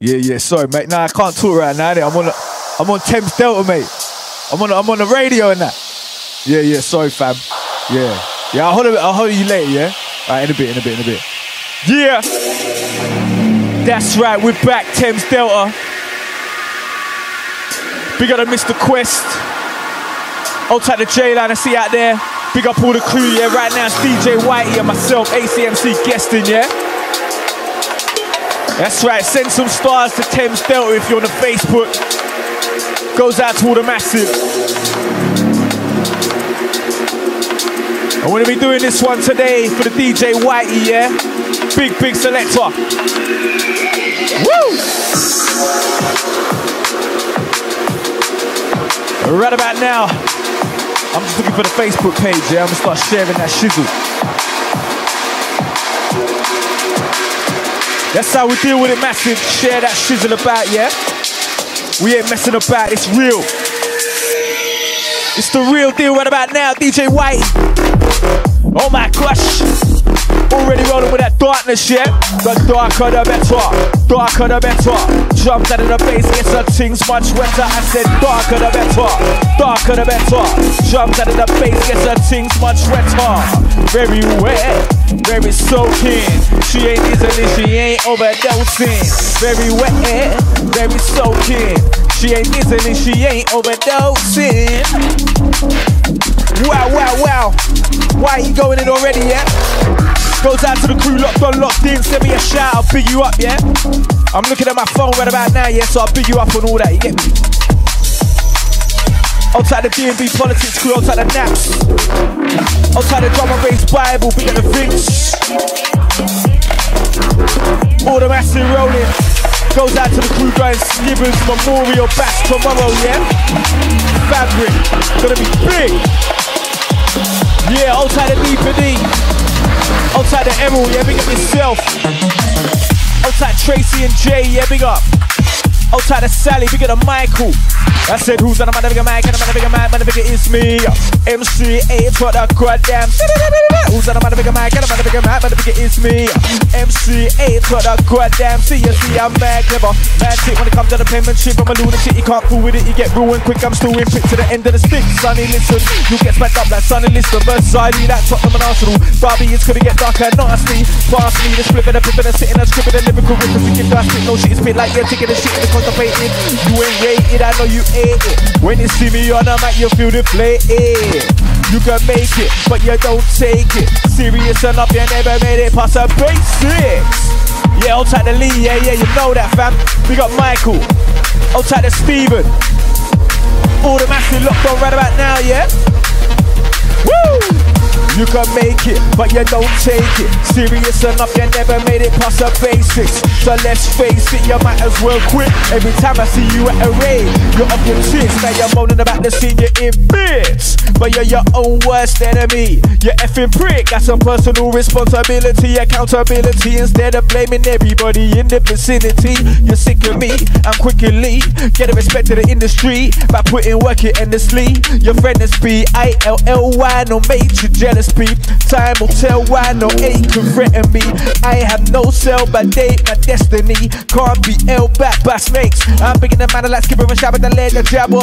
Yeah, yeah, sorry, mate. Nah, I can't talk right now. I'm on, a, I'm on Thames Delta, mate. I'm on, I'm on the radio and that. Yeah, yeah, sorry, fam. Yeah, yeah. I'll hold, it, I'll hold you later. Yeah. All right, in a bit, in a bit, in a bit. Yeah. That's right. We're back, Thames Delta. Big up to Mr. Quest. Old type the J-Line I see out there. Big up all the crew, yeah. Right now it's DJ Whitey and myself, ACMC guesting, yeah. That's right. Send some stars to Thames Delta if you're on the Facebook. Goes out to all the massive. I'm gonna be doing this one today for the DJ Whitey, yeah. Big, big selector. Woo! Right about now, I'm just looking for the Facebook page, yeah. I'm gonna start sharing that shizzle. That's how we deal with it, massive. Share that shizzle about, yeah. We ain't messing about, it's real. It's the real deal right about now, DJ White. Oh my gosh. Already rolling with that darkness, yeah? The darker the better, darker the better. Jumped out of the bass, gets the things much wetter. I said darker the better, darker the better. Jumped out of the bass, gets the things much wetter. Very wet, very soaking. She ain't easily, she ain't overdosing. Very wet, very soaking. She ain't easily, she ain't overdosing. Wow, wow, wow. Why you going in already, yeah? Goes out to the crew locked on, locked in. Send me a shout, I'll big you up, yeah? I'm looking at my phone right about now, yeah, so I'll big you up on all that, you get me? Outside the D&B politics crew, outside the Naps. Outside the and bass Bible, big at the Vince. All the massive rolling. Goes out to the crew going Snibbers Memorial Bash tomorrow, yeah? Fabric, gonna be big. Yeah, outside the D for D. Outside the Emerald, yeah, big up yourself. Outside Tracy and Jay, yeah, big up. Outside the Sally, big up to Michael. I said, who's on the motherfucker mic? And the motherfucker mic, motherfucker is me. MC8 for the goddamn. Who's on the motherfucker mic? And the motherfucker mic, motherfucker is me. MC8 for the goddamn. See you see, I'm mad clever. Mad shit when it comes to the payment shit. I'm a lunatic, you can't fool with it. You get ruined quick. I'm still in to the end of the stick. Sonny, listen. You get smacked up like Sonny, listen. Versailles, that Tottenham and Arsenal. Barbie, it's gonna get darker, nasty. Pass me the flip the flip the sitting and scribbling the lyrical rhythm. Thinking that shit, no shit is bit like you're taking the shit and You ain't rated, I know you ate it. When you see me on the mic, you feel the play. You can make it, but you don't take it. Serious enough, you never made it past the basics. Yeah, outside the Lee, yeah, yeah, you know that, fam. We got Michael, outside the Steven. All the massive locked on right about now, yeah? Woo! You can make it, but you don't take it. Serious enough, you never made it past the basics. So let's face it, you might as well quit. Every time I see you at a rave, you're up your tits. Now you're moaning about the scene you're in bits. But you're your own worst enemy. You effing prick, got some personal responsibility, accountability. Instead of blaming everybody in the vicinity, you're sick of me. I'm quickly get a respect to the industry by putting work in endlessly. Your friend is B I L L Y, no major jealous beef. Time will tell why no can threaten me. I have no cell, but date my destiny. Can't be L back by snakes. I'm bigger than man, like skipper and shabba the leg a jabber.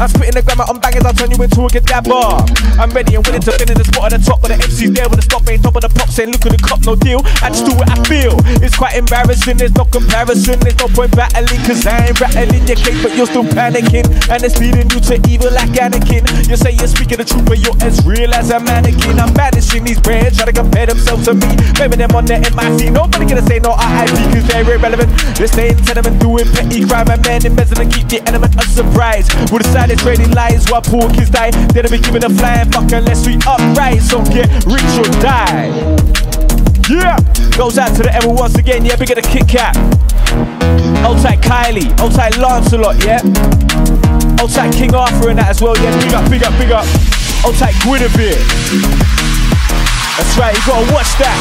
I'm spitting the grammar on bangers, I'll turn you into a gadabber. I'm ready and willing to finish the spot at the top, but the MC's there with the stop ain't top of the pop saying, Look at the cop, no deal. I just do what I feel. It's quite embarrassing, there's no comparison, there's no point battling, cause I ain't rattling your cake, but you're still panicking. And it's leading you to evil like Anakin. You say you're speaking the truth, but you're as real as a mannequin. I'm banishing these brands, try to compare themselves to me. Maybe them on the MIC, nobody gonna say no RIP, cause they're irrelevant. They stay in tenement doing petty crime, and man embezzling, keep the element of surprise. We decided trading lies while poor kids die. They'll be giving a flying fuck unless we upright, so get rich or die. Yeah, goes out to the ever once again. Yeah, big at the Kit Kat. Old tight Kylie, old tight Lancelot. Yeah, old tight King Arthur and that as well. Yeah, big up, big up, big up. Old tight Guinevere. That's right, you gotta watch that.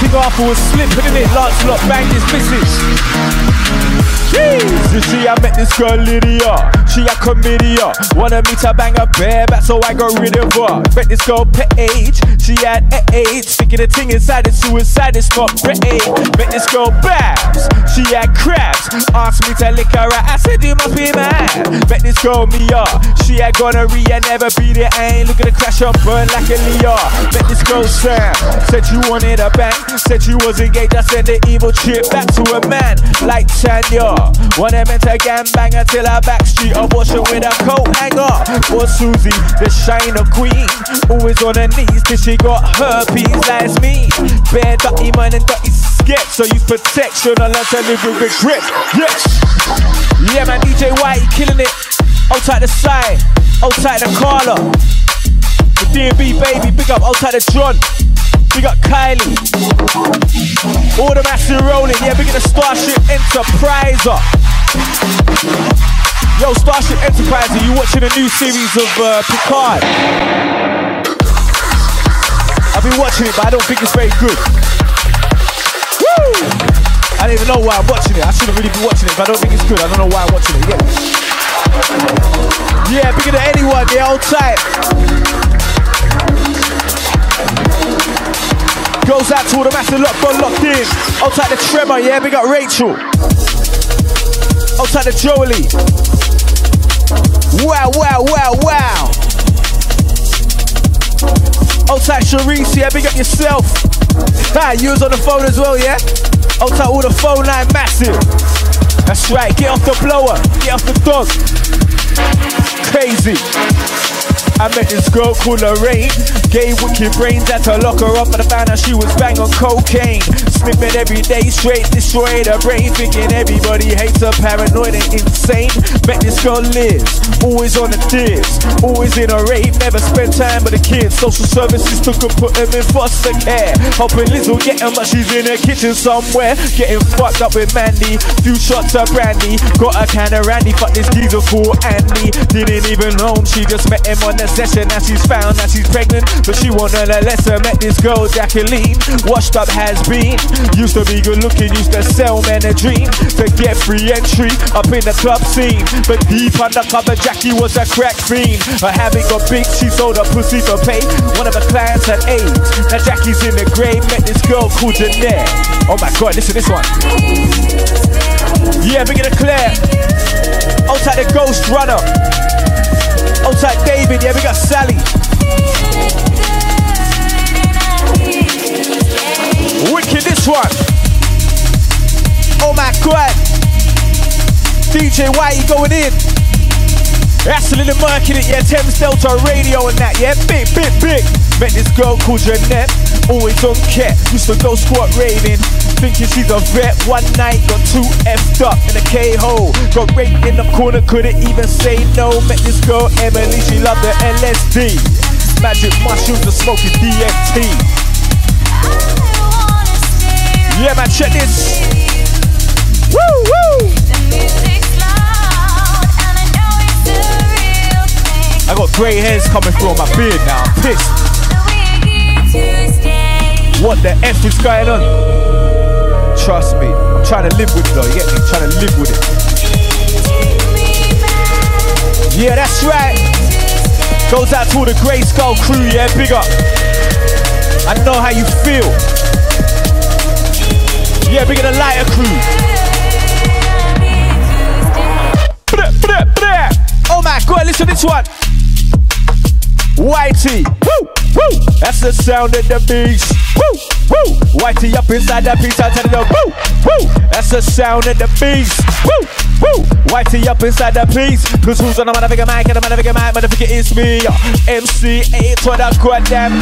King Arthur was slipping in it. Lancelot banged his missus. Jeez, you see, I met this girl Lydia. She a comedian. Wanted me to bang a bareback, so I got rid of her. Met this girl Paige. She had AIDS. Thinking the thing inside is suicide, it's not great. Met this girl Babs. She had crabs. Asked me to lick her out, I said you must be mad. Bet this girl up. She had gonorrhea, never beat it. I ain't looking to crash up, burn like a Leah. Bet this girl Sam said you wanted a bang. Said you was engaged, I sent the evil chip back to a man like Tanya. Wanna meant to gang bang until her back street. I wash her with a coat hanger. For Susie, the shiner queen. Always on her knees till she got herpes, that's me. Bare dirty man and dirty skip. So use protection learn to live with regret. Yes. Yeah, man, DJ White killing it. Outside the side, outside the Carla. The DB baby, big up outside the John. We got Kylie. All the massive rolling, yeah, we get the Starship Enterprise up. Yo, Starship Enterprise, are you watching a new series of uh, Picard? I've been watching it, but I don't think it's very good. Woo! I don't even know why I'm watching it. I shouldn't really be watching it, but I don't think it's good. I don't know why I'm watching it. Yeah, yeah bigger than anyone, yeah, hold tight. Goes out to all the massive locked on, locked in. Outside the Tremor, yeah, we got Rachel. Outside the Jolie. Wow, wow, wow, wow. Outside Sharice, yeah, big up yourself. Ha, you was on the phone as well, yeah? Outside all the phone line, massive. That's right, get off the blower, get off the dog. Crazy. I met this girl called Lorraine. Gay wicked brains had to lock her up, but I found out she was bang on cocaine. Sniffing every day, straight destroyed her brain. Thinking everybody hates her, paranoid and insane. Met this girl Liz, always on the dips, always in a rave. Never spent time with the kids. Social services took her, put them in foster care. Hoping Liz will get them, but she's in her kitchen somewhere. Getting fucked up with Mandy. Few shots of brandy. Got a can of Randy, fuck this geezer called Andy. Didn't even know him, she just met him on the session. Now she's found, now she's pregnant, but she wanted a lesson. Met this girl, Jacqueline, washed up has been. Used to be good looking, used to sell men a dream to get free entry up in the club scene. But deep undercover, Jackie was a crack fiend. Her habit got big, she sold her pussy for pay. One of her clients had AIDS. Now Jackie's in the grave, met this girl called Jeanette. Oh my god, listen to this one. Yeah, big in the clear. Outside the Ghost Runner. Outside David, yeah, we got Sally. This one. Oh my god. DJ Whitey going in. Absolutely marking it, yeah. Thames Delta Radio and that, yeah. Big, big, big. Met this girl called Jeanette, always on cat. Used to go squat raving, thinking she's a vet. One night got two effed up in a K hole. Got raped in the corner, couldn't even say no. Met this girl Emily, she loved the LSD. Magic mushrooms and smoking DMT. Yeah, man, check this. Woo, woo. I got grey hairs coming through my beard now. I'm pissed. What the F is going on? Trust me, I'm trying to live with it though, you get me? I'm trying to live with it. Yeah, that's right. Goes out to all the Grey Skull crew, yeah, big up. I know how you feel. Yeah, big up the lighter crew. Oh my god, listen to this one. Whitey, woo, woo. That's the sound of the beast. Woo, woo. Whitey up inside that beast, I tell you, woo, woo. That's the sound of the beast. Woo, woo. Whitey up inside the beast. Cause who's on the motherfucker mic and the motherfucker mic, motherfucker it's me. MC8 for the goddamn.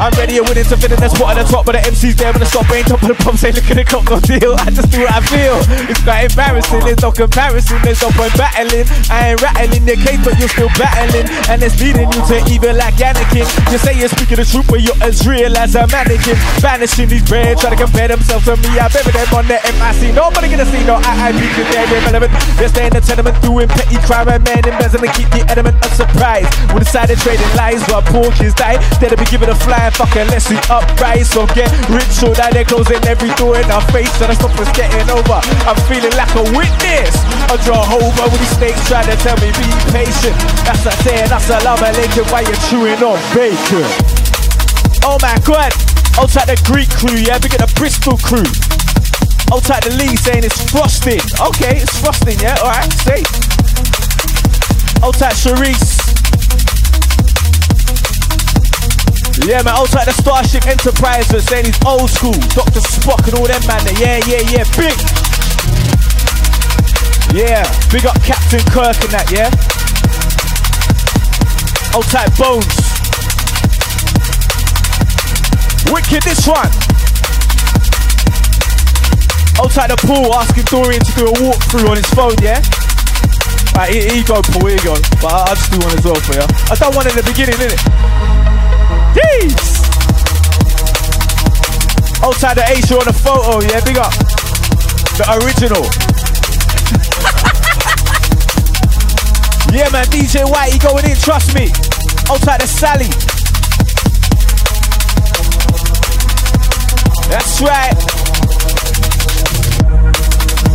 I'm ready with it to fit in the at the top, but the MC's there when the stop ain't top of the pump. Say, look at the cop, no deal. I just do what I feel. It's quite embarrassing, there's no comparison, there's no point battling. I ain't rattling your case, but you're still battling. And it's leading you to evil like Anakin. You say you're speaking the truth, but you're as real as a mannequin. Banishing these bread, try to compare themselves to me. I've bury them on the MIC. Nobody gonna see no IIP, cause they're irrelevant. They stay in the tenement doing petty crime and man embezzling, keep the element of surprise. We decided trading lies while pork is die. Of be giving a flying unless we uprise. So get rich or die, they're closing every door in our face. So stop us getting over. I'm feeling like a witness. A Jehovah with these snakes trying to tell me be patient. That's a saying, that's a love Lincoln while you're chewing on bacon. Oh my god, outside the Greek crew, yeah, we get the Bristol crew. Old tight the lead saying it's frosting. Okay, it's frosting, yeah? Alright, say. Old tight Sharice. Yeah, man, old tight the Starship Enterprises saying he's old school. Dr. Spock and all them man. Yeah, yeah, yeah, big. Yeah, big up Captain Kirk and that, yeah? Old tight Bones. Wicked this one. Tight the pool asking Dorian to do a walkthrough on his phone, yeah? Right, here, you go, Paul, here you go. But I'll just do one as well for you. I done one in the beginning, innit? Jeez! Tight the Ace on the photo, yeah? Big up. The original. yeah, man, DJ White, he going in, trust me. Tight the Sally. That's right.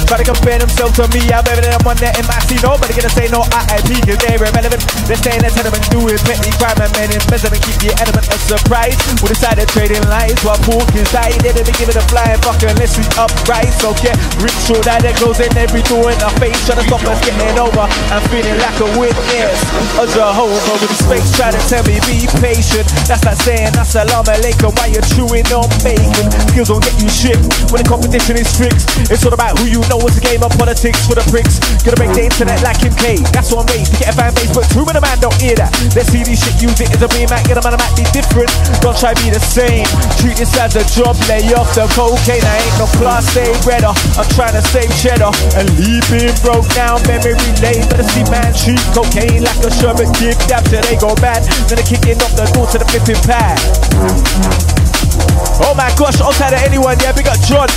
Try to compare themselves to me, I'm better than I'm on that MIC. Nobody gonna say no IIP, cause they're irrelevant. They're staying in tenement, doing petty crime and men embezzling. Keep the element of surprise. We decided trading lies while pork inside. They didn't give it a flying fuck unless we upright. So get rich, sure that goes in every door in our face. Trying to stop us getting over. I'm feeling like a witness. A Jehovah with space trying to tell me be patient. That's like saying assalamu alaikum while you're chewing on bacon. Skills don't get you shit when the competition is fixed. It's all about who you know know it's a game of politics for the pricks. Gonna make the internet like Kim K. That's what I'm made to get a fan base, but too many man don't hear that. Let's see this shit, use it as a Mac, get a man, I might be different. Don't try be the same. Treat this as a job, lay off the cocaine. I ain't no class A redder. I'm trying to save cheddar and leave it broke down memory lane. Better see man treat cocaine like a sherbet give dab till they go bad. Then they kicking off the door to the flipping pad. Oh my gosh, outside of anyone, yeah, big up John.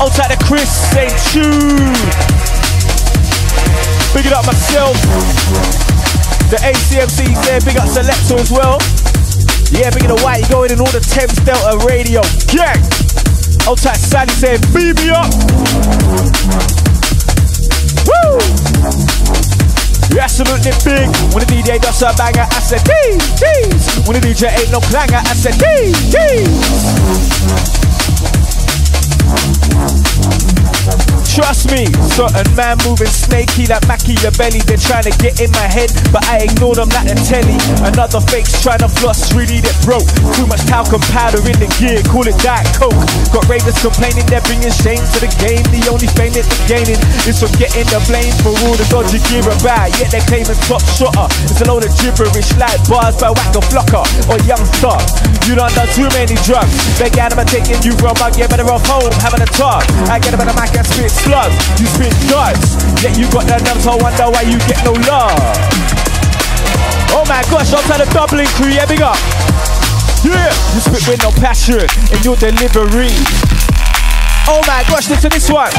Outside of Chris, say tune. Big it up myself. The ACMC there, big up Selector as well. Yeah, big it up White, going in all the Thames Delta radio. Gang! Outside Sandy saying, beat me up. Woo! You're absolutely big. When the DJ does a banger, I said, dee, dee. When the DJ ain't no clanger, I said, dee, dee. Trust me, certain man moving snaky like belly. They're trying to get in my head, but I ignore them like the telly. Another fake's trying to floss, really that broke. Too much talcum powder in the gear, call it Diet Coke. Got ravers complaining they're bringing shame to the game. The only fame that they're gaining is from getting the blame for all the dodgy gear about. Yet they're claiming top shotter. It's a load of gibberish like bars by Waka Flocka or Young Star. You don't done too many drugs. Got them taking you from a get better off home, having a talk. I get them in the mic and spit slugs. You spit nuts. Yet you got that nuts, I wonder why you get no love. Oh my gosh, I'm trying to Dublin crew, yeah, big up. Yeah, you spit with no passion in your delivery. Oh my gosh, listen to this one.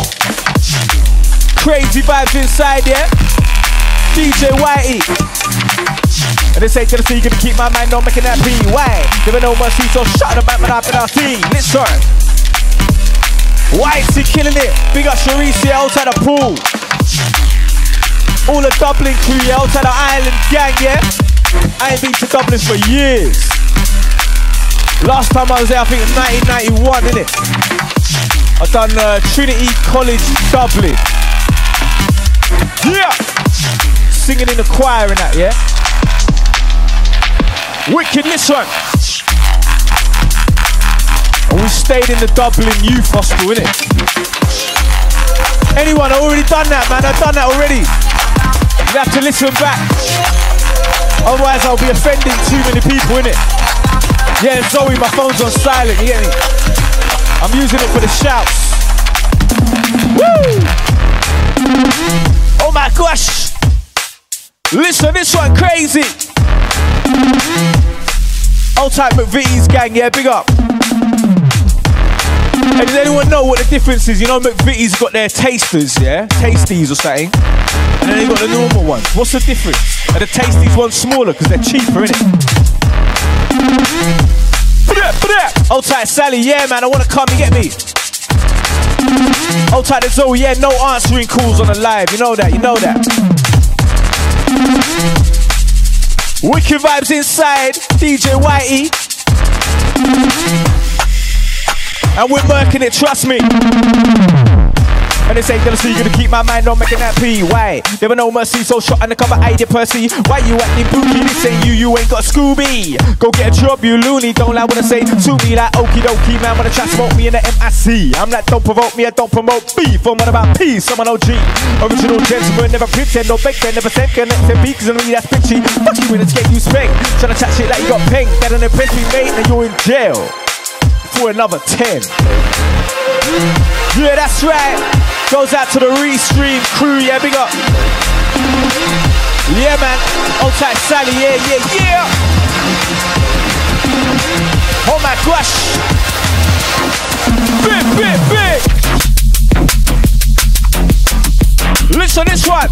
Crazy vibes inside, yeah? DJ Whitey. And they say to the sea, gonna keep my mind on making that P. Why? Ain't no mercy, so shut the back, man, up in our team. Listen. Whitey killing it. Big up Sharice outside the pool. All the Dublin crew, outside the island gang, yeah? I ain't been to Dublin for years. Last time I was there, I think 1991, innit? I done uh, Trinity College Dublin. Yeah! Singing in the choir and that, yeah? Wicked, listen. And we stayed in the Dublin Youth Hostel, innit? Anyone, I already done that, man. I've done that already. You have to listen back. Otherwise, I'll be offending too many people, innit? Yeah, Zoe, my phone's on silent, you get me? I'm using it for the shouts. Woo! Oh my gosh! Listen, this one crazy. Old type McVitie's gang, yeah, big up. And does anyone know what the difference is? You know, McVitie's got their tasters, yeah? Tasties or something. And then they got the normal ones. What's the difference? Are the tasties ones smaller because they're cheaper, innit? Old tight Sally, yeah, man, I wanna come and get me. Old tight Zoe, yeah, no answering calls on the live. You know that, you know that. Wicked vibes inside, DJ Whitey. And we're working it, trust me. And they say gonna see gonna keep my mind on making that P. Why? There were no mercy, so shot cover, I did Percy. Why you acting booky? This ain't you, you ain't got Scooby. Go get a job, you loony. Don't lie when I say to me like okie dokie, man. I try smoke me in the MIC. I'm like, don't provoke me, I don't promote beef. I'm about peace, I'm an OG. Original gentleman, never pretend, no beg, never send connected beaks and me that's bitchy. Fuck you in the you spank. Tryna chat shit like you got pink. That an impress me, mate, and you're in jail. For another 10. Yeah, that's right. Goes out to the Restream crew, yeah, big up. Yeah, man. Old tight Sally, yeah, yeah, yeah. Oh my gosh. Big, big, big. Listen this one.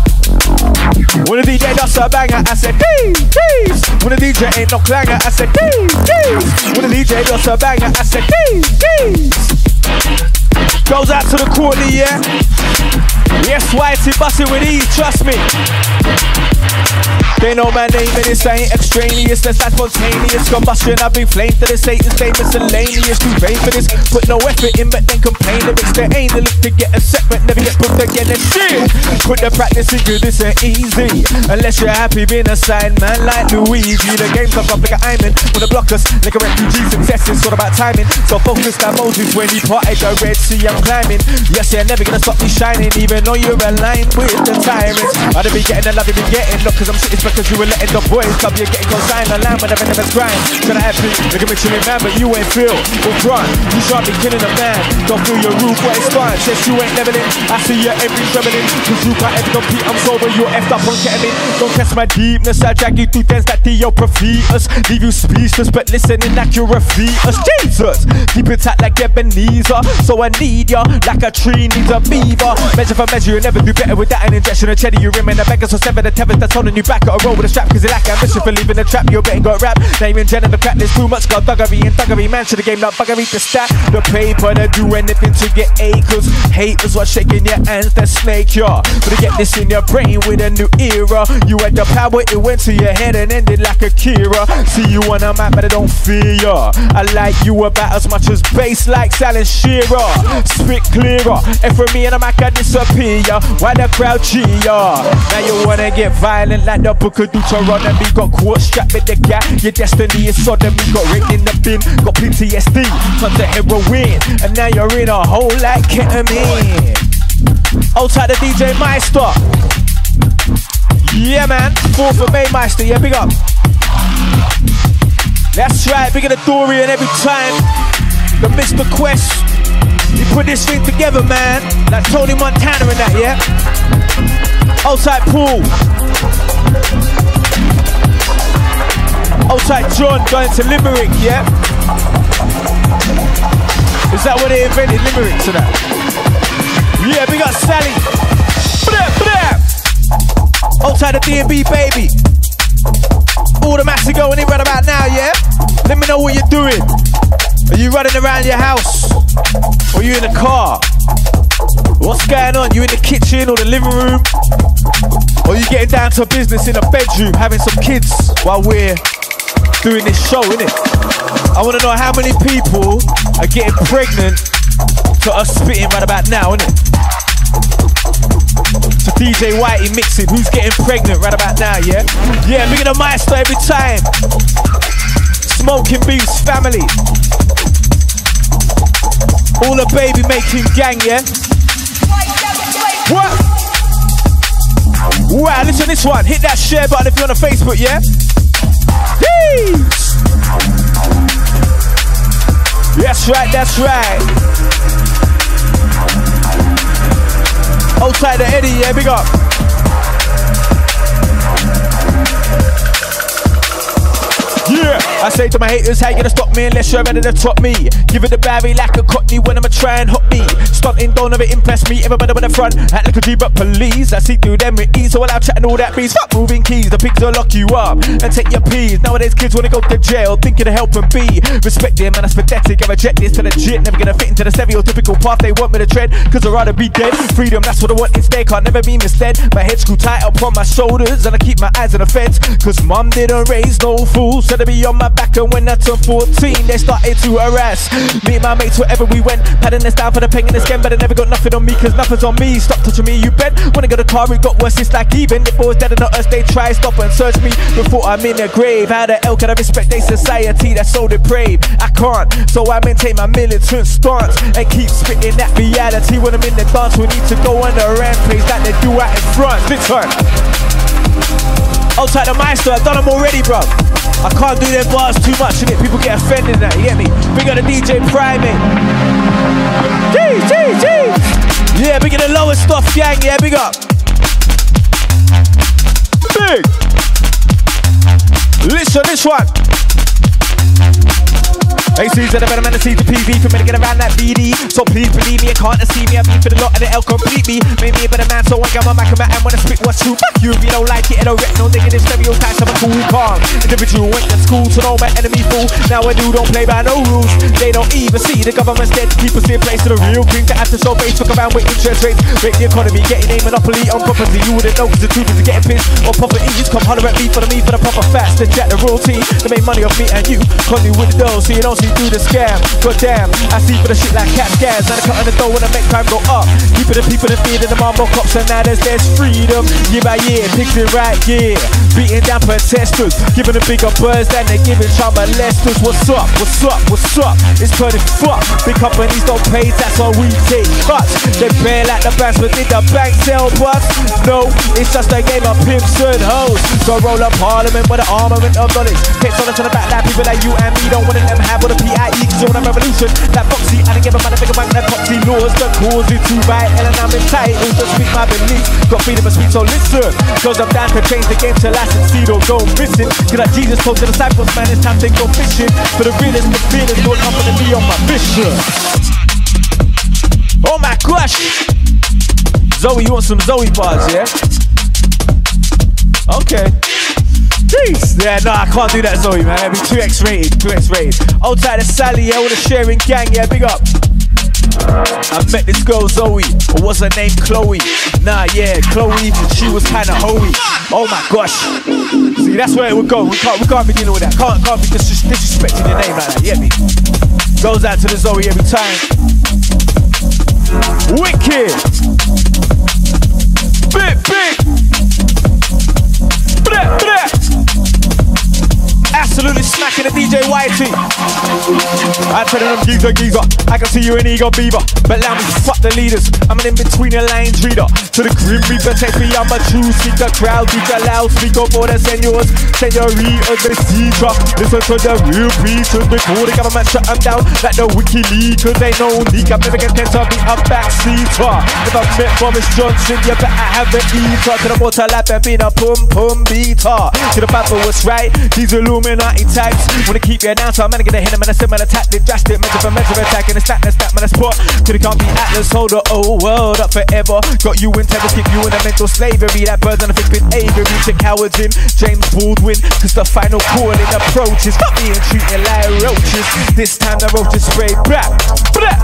When the DJ does a banger, I said, hey, hey. When the DJ ain't no clanger, I said, hey, hey. When the DJ does a banger, I said, hey, hey. Goes out to the corner, yeah? Yes, Whitey, bust it with ease, trust me. They know my name and this ain't extraneous, that's not spontaneous combustion. I've been flame to the Satan's day miscellaneous. Too vain for this, put no effort in, but then complain that it's there ain't a look to get a never get put together. Shit, put the practice in good, this ain't easy. Unless you're happy being a side man like Luigi. The game comes up like an Iman, when the block us like a refugee. Success is all about timing, so focus that Moses when he parted the Red Sea. I'm climbing. Yes, you're never gonna stop me shining, even though you're aligned with the tyrants. I'd be getting the love you be getting, not cause I'm it's because you were letting the boys come. You're getting consigned, a line when I've never grind. Gonna have to look at me chilling man, but you ain't feel or run. You sharp be killing a man. Don't feel your roof, what it's fun. Says you ain't leveling. I see your every trembling. Cause you can't ever compete. I'm sober, you're effed up on ketamine. Don't test my deepness, I'll drag you through things that the your prophetess. Leave you speechless, but listening like you're a fetus. Jesus, keep it tight like Ebenezer. So I need ya like a tree needs a beaver. Measure for measure, you'll never do better with that. An injection of cheddar, you remain a beggar. So sever the tether that's holding you back. Got a roll with a strap, cause you lack ambition for leaving the trap. You're getting got rap. Naming Jen and the crap, there's too much skullduggery and thuggery. Man, should the game, not buggery to stack the paper. They do anything to get acres. Haters are shaking your hands, they snake ya. But to get this in your brain with a new era. You had the power, it went to your head and ended like a Kira. See you on a map, but I don't fear ya. I like you about as much as bass like Alan Shearer. Spit clearer. And for me and I'm I disappear. Why the crowd cheer? Now you wanna get violent like the book of Deuteronomy. Got caught strapped with the gap. Your destiny is sodomy. Got rigged in the bin. Got PTSD. Turned to heroin. And now you're in a hole like ketamine. Outside the DJ Meister. Yeah, man. Fourth of May Meister. Yeah, big up. That's right. Big of the Dorian every time. The Mr. Quest. Put this thing together, man. Like Tony Montana and that, yeah? Outside pool. Outside John going to Limerick, yeah? Is that what they invented, Limerick to that? Yeah, we got Sally. Outside the D&B, baby. All the massive going in right about now, yeah? Let me know what you're doing. Are you running around your house? You in the car? What's going on? You in the kitchen or the living room? Or you getting down to business in a bedroom having some kids while we're doing this show, innit? I wanna know how many people are getting pregnant to us spitting right about now, innit? To DJ Whitey mixing, who's getting pregnant right about now, yeah? Yeah, look at the master every time. Smoking Beats family. All the baby making gang, yeah? What? Wow, listen to this one. Hit that share button if you're on Facebook, yeah? Peace. That's right, that's right. Outside the Eddie, yeah, big up. Yeah, I say to my haters, how you gonna stop me unless you're ready to top me? Give it the Barry like a cockney when I'ma try and hot me. Stunting don't ever impress me, everybody with the front, act like a G, but police. I see through them with ease, so I'll chatting all that beats. Fuck moving keys, the pigs will lock you up and take your peas. Nowadays, kids wanna go to jail, thinking of helping be. Respect them, man, that's pathetic. I reject this to the never gonna fit into the stereotypical path they want me to tread, cause I'd rather be dead. Freedom, that's what I want instead, can't never be misled. My head screwed tight up on my shoulders, and I keep my eyes on the fence, cause mom didn't raise no fools, so to be on my back, and when I turned 14, they started to harass me and my mates wherever we went. Padding this down for the pain in the skin, but they never got nothing on me, cause nothing's on me. Stop touching me, you bet. When I got a car, it got worse, it's like even if I was dead the earth, they try stop and search me before I'm in the grave. How the hell can I respect a society that's so depraved? I can't, so I maintain my militant stance and keep spitting that reality when I'm in the dance. We need to go on a rampage they do out in France. Outside the Meister, I've done them already, bro. I can't do their bars too much in it. People get offended that, you get me? Big up the DJ Primate. Gee, eh? gee, gee. Yeah, big up the lowest stuff gang, yeah, big up. Big. Listen, this one. Hey, Susan, I better man to see the PV for me to get around that BD. So please believe me, I can't see me. I beat for the lot and the L complete me. Made me a better man, so I got my mic and when I spit what's true. Fuck you if you don't like it, I don't wreck no negative stereotypes. I'm a cool, calm individual. Went to school to know my enemy fool. Now I do, don't play by no rules. They don't even see the government's dead. Keep us in place to the real king to have to show face. Fuck around with interest rates. Break the economy, getting a monopoly on property. You wouldn't know cause the truth is getting pissed on property. Just come holler at me for the me for the proper facts. The jack the royalty. They make money off me and you. You with the dough, so you don't see through the scam. God damn, I see for the shit like cat scares. Now they cut on the door when I make crime go up. Keeping the people in fear in the marble cops, and now there's, freedom. Year by year, pigs in right gear. Beating down protesters, giving the bigger birds than they're giving child molesters. What's up? What's up? What's up? It's turning fuck. Big companies don't pay, that's why we take cuts. They bail like the banks, but did the bank sell bust? No, it's just a game of pimps and hoes. So roll up parliament with an armament of knowledge. Hits on us to the back people like you and me don't want them have a PIE, cause you're on a revolution. That Foxy, I didn't give a motherfucker man that Foxy laws that cause it to right. And I'm entitled to speak my beliefs. Got freedom of speech, so listen. Cause I'm down to change the game till I succeed or go missing. Cause like Jesus told the disciples, man, it's time to go fishing. For the realest, the feelings, don't come to me on my mission. Oh my gosh! Zoe, you want some Zoe bars, yeah? Okay. Jeez. Yeah, no, I can't do that, Zoe, man. It'd be too X rated, too X rated. Old tight to Sally, yeah, with a sharing gang, yeah, big up. I met this girl Zoe, or was her name Chloe? Nah, yeah, Chloe, she was kinda hoey. Oh my gosh. See, that's where it would go. We can't, we can't be dealing with that. Can't, can't be dis- disrespecting your name like that, get me? Goes out to the Zoe every time. Wicked. Big, big. I tell them geezer, geezer. I can see you in ego beaver. But allow me to fuck the leaders. I'm an in between the lines reader. To the grim reaper, take me, I'm a true seeker. Crowd teacher, loudspeaker for the seniors. Senoritas, the seeker. Listen to the real preachers before the government shut them down. Like the WikiLeaks, cause they know leak. I'm never gonna to be a backseater. If I met Boris Johnson, you better have an eater. To the motor lap and be a pum pum beater. To the Bible was right. These Illuminati types wanna keep you down, so I'm gonna get a hit 'em and a similar tactic, drastic, measure for measure attack, and and a stack, man, a spot. To the can't be Atlas, hold the old world up forever. Got you in tether, keep you in a mental slavery. That birds on a fixed Avery, check cowards in James Baldwin, cause the final calling approaches. And treated like roaches. This time the roaches spray back.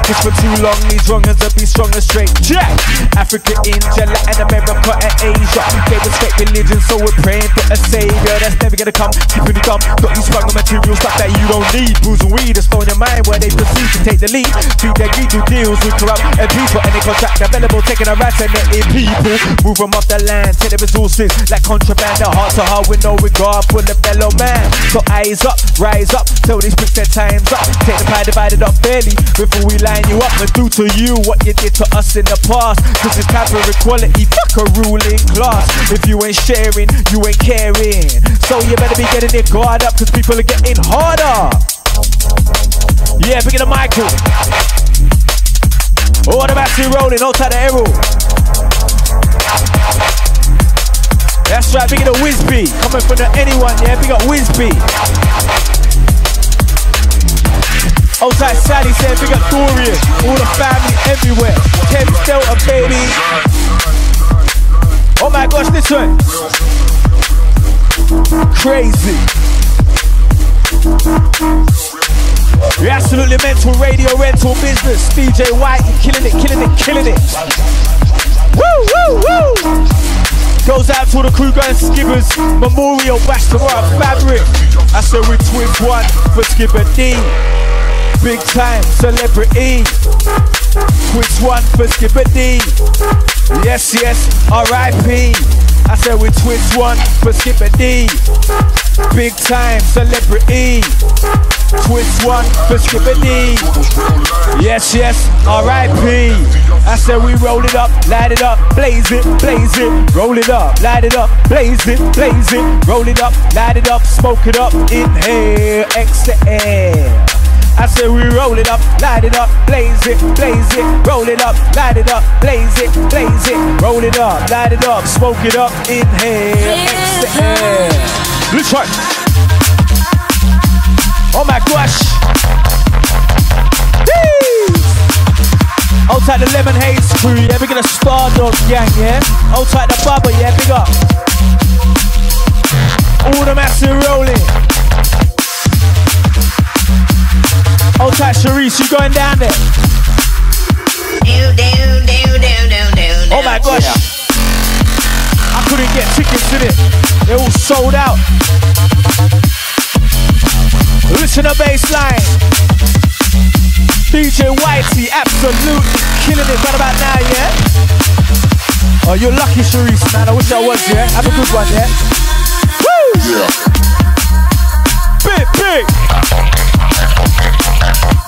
Cause for too long, these wrongers have been strong and straight. Jack! Africa, India, Latin America, and Asia. They respect religion, so we're praying for a savior that's never gonna come. Keeping it dumb, got you sprung on material stuff that you don't need. Booze and weed is flowing your mind where they proceed to take the lead. Feed their greed through deals with corrupt and people. Any contract available, taking a rat and letting people move them off the land. Take the resources like contraband, the heart to heart with no regard for the fellow man. So eyes up, rise up, tell these bricks their time's up. Take the pie, divide it up fairly before we line you up and do to you what you did to us in the past. Cause it's time for equality, fuck a ruling class. If you ain't sharing, you ain't caring. So you better be getting your guard up cause people are getting harder. Yeah, big up Michael. Oh, the battery rolling, outside the arrow. That's right, big up Whizby. Coming from the anyone, yeah, big up Whizby. Outside Sally said big up Dorian. All the family everywhere. Thames Delta, baby. Oh my gosh, this one. Crazy. Mental radio rental business. DJ White, you killing it, killing it, killing it. Woo, woo, woo. Goes out to the crew going skippers. Memorial tomorrow, fabric. I said we twist one for Skipper D. Big time celebrity. Twist one for Skipper D. Yes, yes, R.I.P. I said we twist one for Skipper D. Big time celebrity. Twist one for D. Yes, yes, R.I.P. I said we roll it up, light it up, blaze it, blaze it, roll it up, light it up, blaze it, blaze it, roll it up, light it up, smoke it up, inhale, exhale. I said we roll it up, light it up, blaze it, blaze it, roll it up, light it up, blaze it, blaze it, roll it up, light it up, smoke it up, inhale, exhale. Let's try. Oh my gosh. Outside the Lemon Haze crew, yeah, we got a Star Dog gang, yeah. Outside the Bubba, yeah, big up. All the massive rolling. Outside Sharice, you going down there? Oh my gosh. I couldn't get tickets in it. They all sold out. Listen to baseline. DJ Whitey, absolutely killing it right about now, yeah? Oh, you're lucky, Sharice, man. I wish I was, yeah? Have a good one, yeah? Woo! Yeah. Big, big.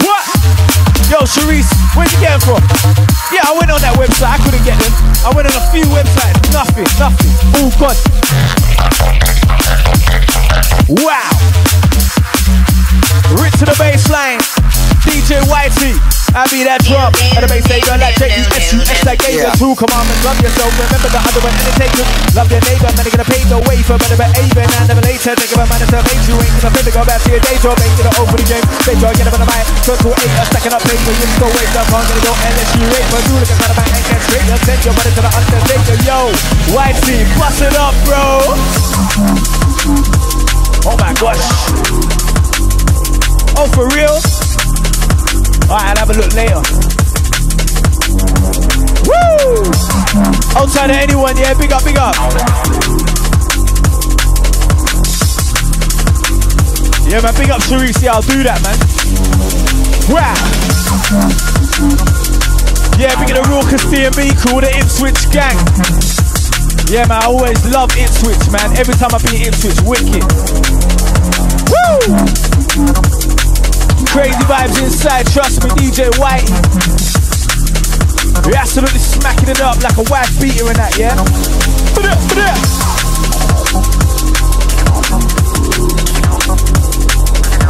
What? Yo, Sharice, where'd you get from? Yeah, I went on that website. I couldn't get them. I went on a few websites. Nothing, nothing. Oh, God. Wow. To the baseline. DJ Whitey. I be that drop. And the bass say, girl, like J-U-S-U-S, like gave yeah. two commandments. Love yourself, remember the other one, entertainment. Love your neighbor, man, gonna pave the way for better behavior. Now, never later, think of a man to make you ain't gonna fit to go back to your day job. Ain't gonna open the game. Day job, get up on the mic. Turn to eight, I'm stacking up paper. You still wake up, I'm gonna go you rate. But do look at man and get straight. You'll send your money to the undertaker. Yo, Whitey, bust it up, bro. Oh my gosh. Oh, for real? Alright, I'll have a look later. Woo! Outside of anyone, yeah, big up, big up. Yeah, man, big up Sharice, yeah, I'll do that, man. Wow! Yeah, big up the Raucous DMB crew, the Ipswich gang. Yeah, man, I always love Ipswich, man. Every time I be in Ipswich, wicked. Woo! Crazy vibes inside, trust me, DJ White. You're absolutely smacking it up like a wife beater in that, yeah?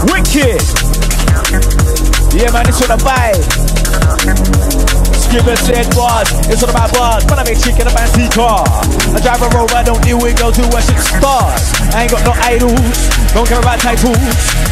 Wicked! Yeah, man, it's on the vibe. Skipper said bars, it's all about bars. When I make chicken a fancy car. I drive a rover, don't deal with girls who worship stars. I ain't got no idols, don't care about titles.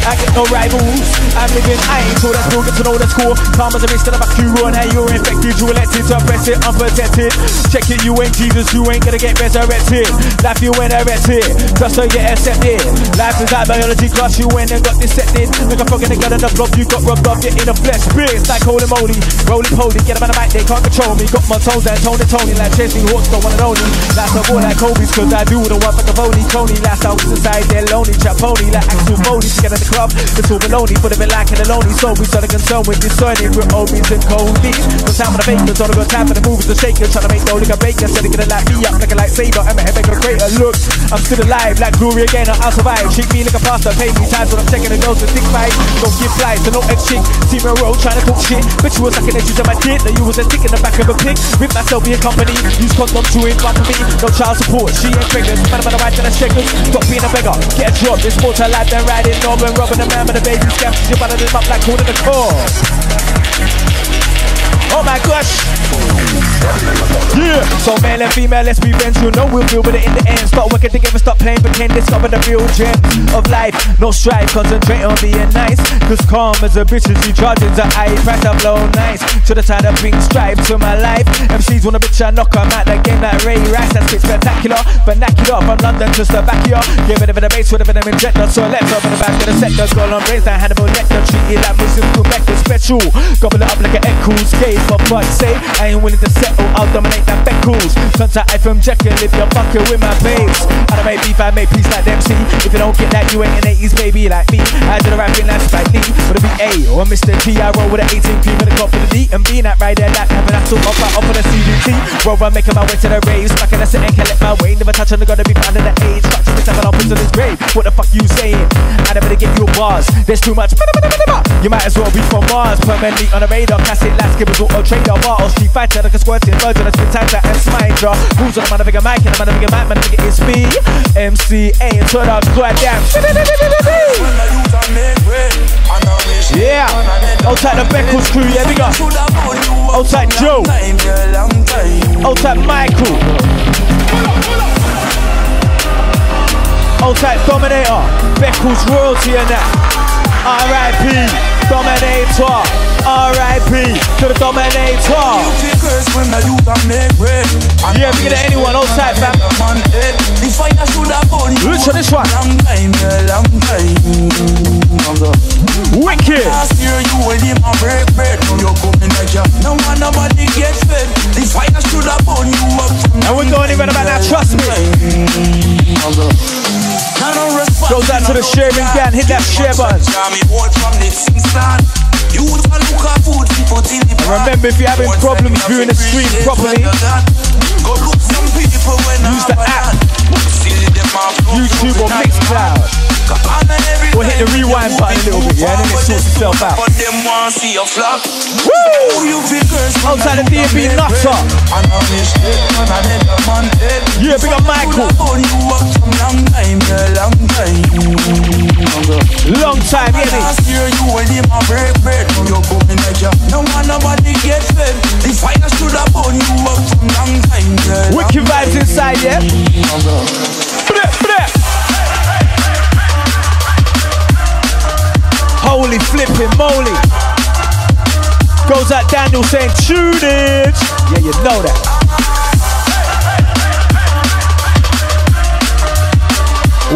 I get no rivals. I'm living, ain't told that school, get to know the score. Karma's a mist of a Q and how you're infected. You elected to oppress it, unprotected. Check it, you ain't Jesus, you ain't gonna get resurrected. Life you ain't erected, just so you get accepted. Life is like biology class, you went and got dissected. Like a frog in the blob, you got rubbed off, get in the flesh. Spirits like holy moly, roly poly, get out of the they can't control me. Got my toes and Tony Tony, like chasing hawks, got one and only. Last of all like Kobe's, cause I do the one for the phony. Tony, last out inside, they're lonely. Chap pony, like Axel Foley, together in the club. It's all baloney, but a bit lacking the lonely. So we started concerned with discerning with Obies and Cody. No time for the fakers, all got time for the movers, the shakers. Trying to make no a baker, said they gonna light me up like a lightsaber. And my head make a crater. Look, I'm still alive, like glory again, I'll survive. Treat me like a pastor, pay me times when I'm checking the girls with thick fight. Don't give flies to no ex chick. See me roll, trying to talk shit. Bitch, you was like an edges of my dick, that you was a tick in the back of a pig. With myself in company, use condom to in front of me. No child support, she ain't pregnant. Man, I'm right to the shakers. Stop being a beggar, get a job. There's more to life than riding Norman, robbing a man with a baby scam. You're running them up like calling the core. Oh my gosh. Yeah. So male and female, let's be friends. You know we'll deal with it in the end. Start working together, stop playing pretend. Discover the real gem of life. No strife, concentrate on being nice. Cause calm as a bitch and she charges a high price. I blow nice. To the side of pink stripe to my life. MCs wanna bitch, I knock them out the game like Ray Rice. That's spit spectacular. Vernacular from London to Slovakia. It a bit of with a bit of injector. So let's open the back of the sector. Girl on brains that Hannibal Lecter. Treat it like Muslims to Mecca special. Gobble it up like an echo's for fuck's sake. I ain't willing to settle, I'll dominate that back Beckles. Contact FM Jekyll if you're fucking with my babes. I don't make beef, I make peace like them see. If you don't get that, you ain't an 80s baby like me. I do the rapping like Spike Lee. With a BA or Mr. T, I roll with an 18 cream and a cup of the D. And being that right there, that having that sort of up on the CDT. Rover making my way to the raves. Back in the city, can let my way. Never touch on the gotta be found in the age. Touch this, I'm up into this grave. What the fuck you saying? I never get you bars. There's too much. You might as well be from Mars. Permanently on the radar. Classic last skippers, auto trader, bar or street fighter. Like a squirting virgin, a spin tighter and smiter. Who's on the motherfucker mic and the motherfucker mic, motherfucker it's me. And turn up, goddamn. Yeah, outside the Beckles crew, yeah, big up. Outside Joe. Outside Michael. Outside Dominator. Beckles royalty and that. R.I.P. Dominator. R.I.P. to the Dominator. Yeah, we get anyone outside, fam. Look at this one. Wicked. Last you and. No one we're going even about that, trust me. Goes out to the sharing gang, hit that share button. Viewing the stream properly, use the app, YouTube or Mixcloud. Or hit the rewind button a little bit, yeah, and then it sorts itself out. Woo! Who you figures? Outside the DB Nutter. Yeah, big up Michael. Long time, yeah, long time. Long time, yeah. Last year you him a break bread. Now you coming like ya. No man nobody get fed. The fire should have burn you up from long time. girl. Wicked vibes inside, yeah? Holy flipping moly. Goes out Daniel saying tunage. Yeah, you know that.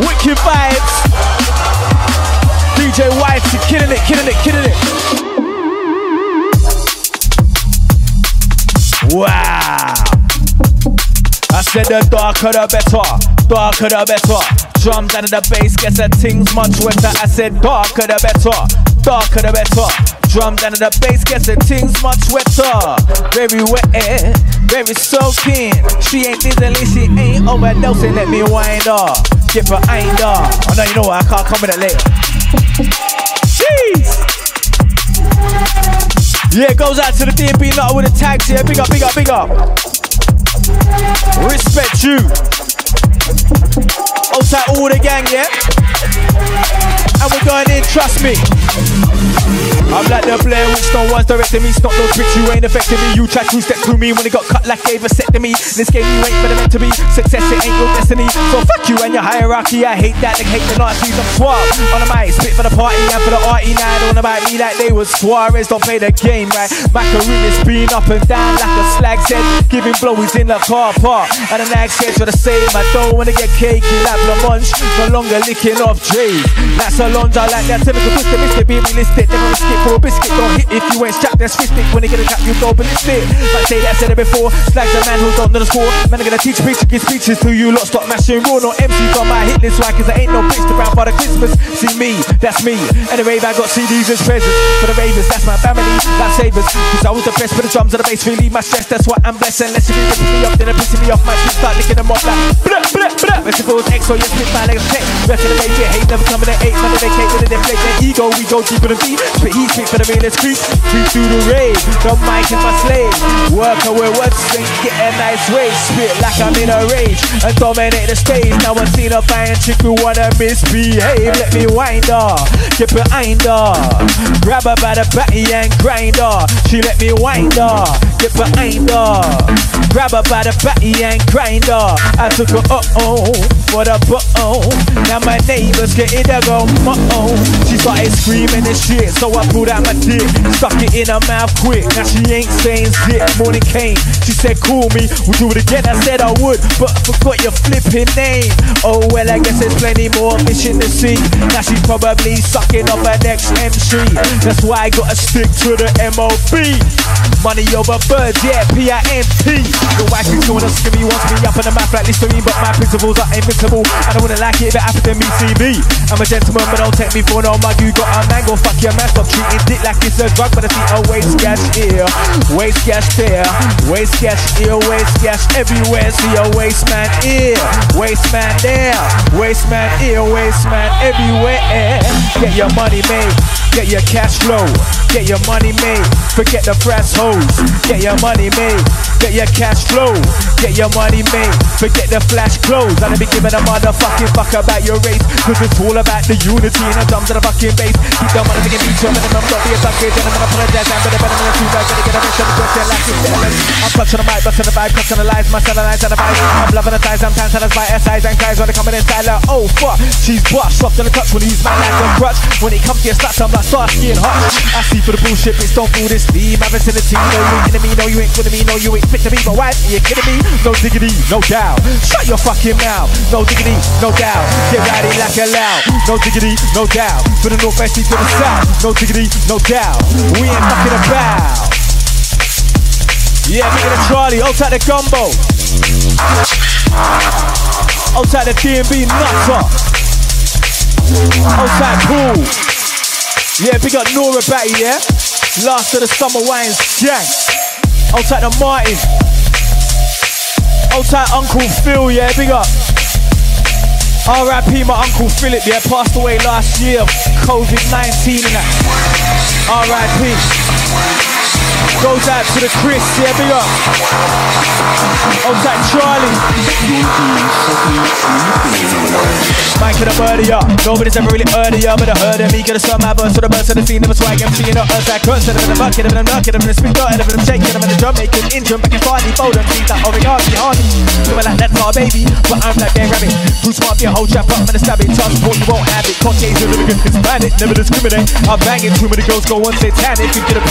Wicked vibes. DJ Whitey killing it, killing it, killing it. Wow. I said the darker the better, darker the better. Drums and the bass gets the things much wetter. I said darker the better, darker the better. Drums and the bass gets the things much wetter. Very wet, very soaking. She ain't dizzily, she ain't overdosing. Let me wind up, get behind her. Oh no, you know what? I can't come with that later. Jeez. Yeah, goes out to the DB Nutter with the tags here. Big up, big up, big up. Respect you. Outside all the gang, yeah? And we're going in, trust me. I'm like the Blair Witch, no one's directing me. Stop those tricks, you ain't affecting me. You try to step through me when it got cut like a me. This game you ain't meant to be. Success, it ain't your destiny. So fuck you and your hierarchy. I hate that, like hate the Nazis. I'm suave on the mic, spit for the party and for the arty. Now on about me like they was Suarez. Don't play the game right. Macaroon is being up and down like a slag head. Giving blowies in the car park. And the nag said to the same. I don't wanna get cakey like Blancmange. No longer licking off J's. Like Solange, I like that typical twisted mystic. Be realistic, skip for a biscuit. Don't hit if you ain't strapped, that's fistic. When they get a cap, you go ballistic. Like say that, said it before. Slags a man who don't know the score. Man, I'm gonna teach preach give speeches to you lot. Stop mashing raw. No MCs on my hit list. Why? Cause I ain't no bitch to brown for the Christmas. See me, that's me. And the rave, I got CDs as presents. For the ravers, that's my family. Like savers. Cause I was the best for the drums and the bass. Relieve my stress, that's why I'm blessed. Unless you be ripping me up, then I'm pissing me off. My shit start licking them off like blah, blah, blah. Rest of X or you spit my legs tech. Rest of the major hate never coming at eight. None of they cake with a deflect their ego. We go deeper than beat. Spit heat, for the realest creep. Creep through the rave. The mic is my slave. Work away words, then get a nice wage. Spit like I'm in a rage. And dominate the stage. Now I seen a fine chick who wanna misbehave. Let me wind her. Get behind her. Grab her by the batty and grind her. She let me wind her. Get behind her. Grab her by the batty and grind her. I took her uh oh. For the butt oh. Now my neighbors get it, they go. She started screaming and shit. So I pulled out my dick. Stuck it in her mouth quick. Now she ain't saying zip. Morning came. She said, call me. We'll do it again. I said I would. But I forgot your flipping name. Oh well, I guess there's plenty more fish in the sea. Now she's probably sucking off her next MC. That's why I gotta stick to the MOB. Money over birds, yeah, P-I-M-P. The wife is else to me, wants me up on the map like Listerine, but my principles are invincible. I wouldn't wanna like it if it happened to me, me. I'm a gentleman, but don't take me for no mug. You got a mango, fuck your man, stop treating dick like it's a drug. But I see a waste gas here, waste gas there, waste gas here, waste gas everywhere. See a waste man here, waste man there, waste man here, waste man everywhere. Get your money made, get your cash flow, get your money made. Forget the fresh hoes, get your money made, get your cash flow, get your money made. Forget the flash clothes. I don't be giving a motherfucking fuck about your race, cause it's all about the unity and the drums of the fucking bass. Keep the motherfucking beat your minimum, don't be a sucker, gentlemen. Apologize, I'm better, better than a two guys, better get a mission, question like it's. I'm clutching the mic, busting the vibe, clutching the lies, my satellite and the vibe. I'm loving the thighs, sometimes satisfied, SIs and cries when they coming inside like, oh fuck, she's butt, soft in the touch when he's my like a crutch. When it comes to your stats, I'm like Starsky and Hutch. I see for the bullshit, bitch, don't fool this team. My vicinity, no, you ain't me, no, you ain't kidding me, no, you ain't fit to me, but why are you kidding me? No diggity, no doubt. Shut your fucking mouth, no diggity, no doubt. Get rowdy like a loud, no diggity, no doubt. For the he's to the south, no no doubt. We ain't fucking about. Yeah, of the Charlie, outside the gumbo. Outside the DMB nutter. Outside cool. Yeah, big up Nora Batty, yeah? Last of the summer wines gang. Outside the Martin. Outside Uncle Phil, yeah, big up. R.I.P. my Uncle Philip, yeah, passed away last year COVID-19 and that. R.I.P. Goes out to the Chris, yeah, big up. Oh, Outside Charlie. Man could have heard of ya. Nobody's ever really heard of ya, but I heard of me. Get a song, my verse to the burst of the scene. Never swag, I'm seeing no earth like curse. Instead of the bucket, of them knocking, of them spin dotted, of them shaking, of them drum making, in drum back and farty, fold them, see that Oriarty, Hardy. Doing like that's our baby, but I'm like Ben Rabbit. Who's smart, be a whole trap up, man, stab it. Toss support, you won't have it. Caucasian, living good, it, never discriminate. I'm banging, too many girls go on satanic. You get a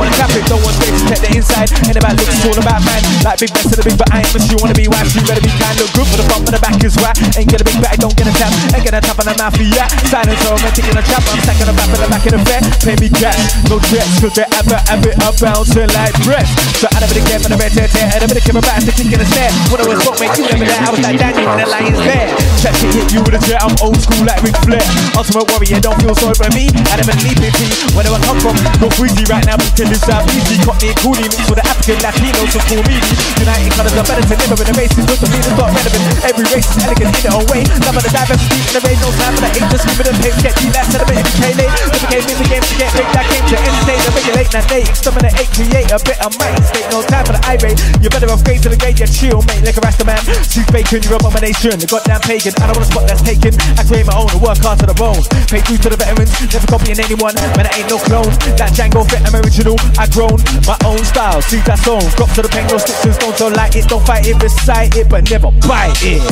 wanna tap it, don't want straight to check the inside. Ain't about looks, it's all about man. Like big best of the big, but I ain't much you wanna be wife. You better be kind, look good for the front, but the back is right. Ain't get a big back, don't get a tap. Ain't get a tap on the mouth, yeah. Silence romantic in a trap. I'm stacking the back in the back of the bed. Pay me cash, no checks, cause they ever, ever up bouncing like breath. So I never care for the red tear, tear, I never care about the kick in the snare. When I was broke, make you never there. I was like Daniel in the lion's there. Chat shit hit you with a jet, I'm old school like Ric Flair. Ultimate warrior, don't feel sorry for me. I never leave it Wherever I come from, no freezy right now, but can this out easy. Caught me coolie mixed with the African Latino, so cool me. United colors are better to live in the races, but the leaders not relevant. Every race is elegant in their own way. Love of the diversity in the race, no time for the hate, just give it a pace. Get you last element if you can't late. Never came in the game get big, that came to entertain and regulate. Now they exterminate, create a bit of mind state. No time for the irate. You better upgrade to the gate, you chill, mate, like a rasta man. She's bacon, you're abomination. The goddamn pagan, I don't want a spot that's taken. I create my own and work hard to the bones. Pay due to the veterans, never copying anyone. Man, I ain't no clone. That Django fit, I'm original. I grown my own style. See that song, drop to the pain, no stitches, don't so like it, don't fight it, recite it, but never bite it.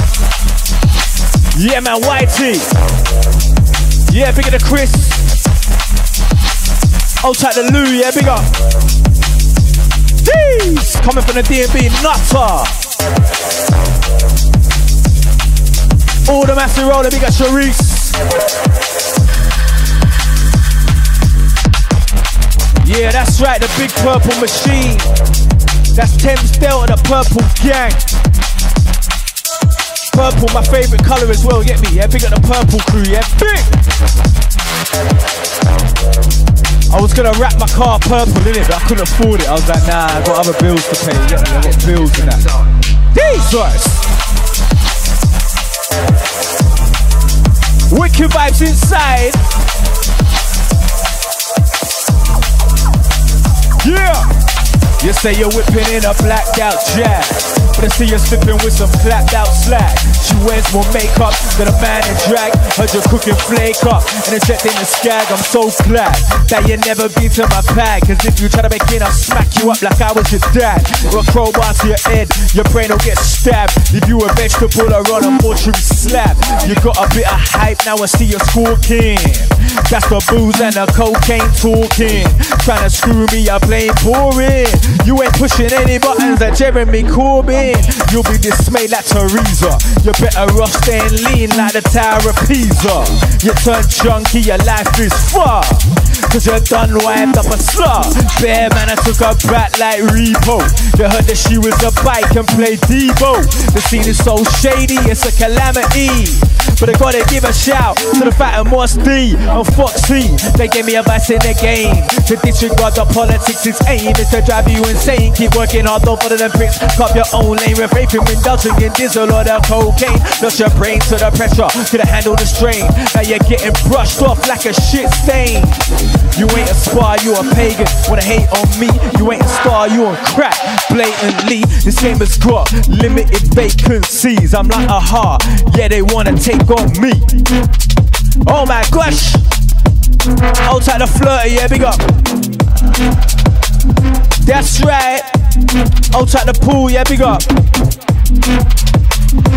Yeah, man, YT. Yeah, big up the Chris. Old tight the Lou, yeah, big up. Jeez, coming from the DMB Nutter. All the massive roller, big up Sharice. Yeah, that's right, the big purple machine. That's Thames Delta, the purple gang. Purple, my favorite color as well, get me? Yeah, big up the purple crew, yeah, big. I was gonna wrap my car purple in it, but I couldn't afford it. I was like, nah, I got other bills to pay. Me? I got bills and that. Jesus! Wicked vibes inside. Yeah! You say you're whipping in a blacked out jack. But I see you slipping with some clapped out slack. She wears more makeup than a man in drag. Heard you cooking flake up and it's set in the skag. I'm so glad that you never been to my pad. Cause if you try to make it, I'll smack you up like I was your dad. Or a crowbar to your head, your brain will get stabbed. If you a vegetable or on a mortuary slab, you got a bit of hype, now I see you squawking. That's the booze and the cocaine talking. Trying to screw me, I blame pouring. You ain't pushing any buttons like Jeremy Corbyn. You'll be dismayed like Teresa. You're better off staying lean like the Tower of Pisa. You turn junkie, your life is far. Cause you're done wiped up a slot. Bear man, I took her back like repo. They heard that she was a bike and played Devo. The scene is so shady, it's a calamity. But I gotta give a shout to the fat and Moss D and Foxy. They gave me a advice in the game. To disregard the politics, its aim is to drive you insane. Keep working hard, don't follow them bricks. Cop your own lane, with from indulging in diesel or the cocaine. Lost your brain to the pressure, couldn't handle the strain. Now you're getting brushed off like a shit stain. You ain't a spar, you a pagan. Wanna hate on me? You ain't a star, you on crack. Blatantly, this game has got limited vacancies. I'm like a heart, yeah, they wanna take on me. Oh my gosh! Outside the flirty, yeah, big up. That's right. Outside the pool, yeah, big up.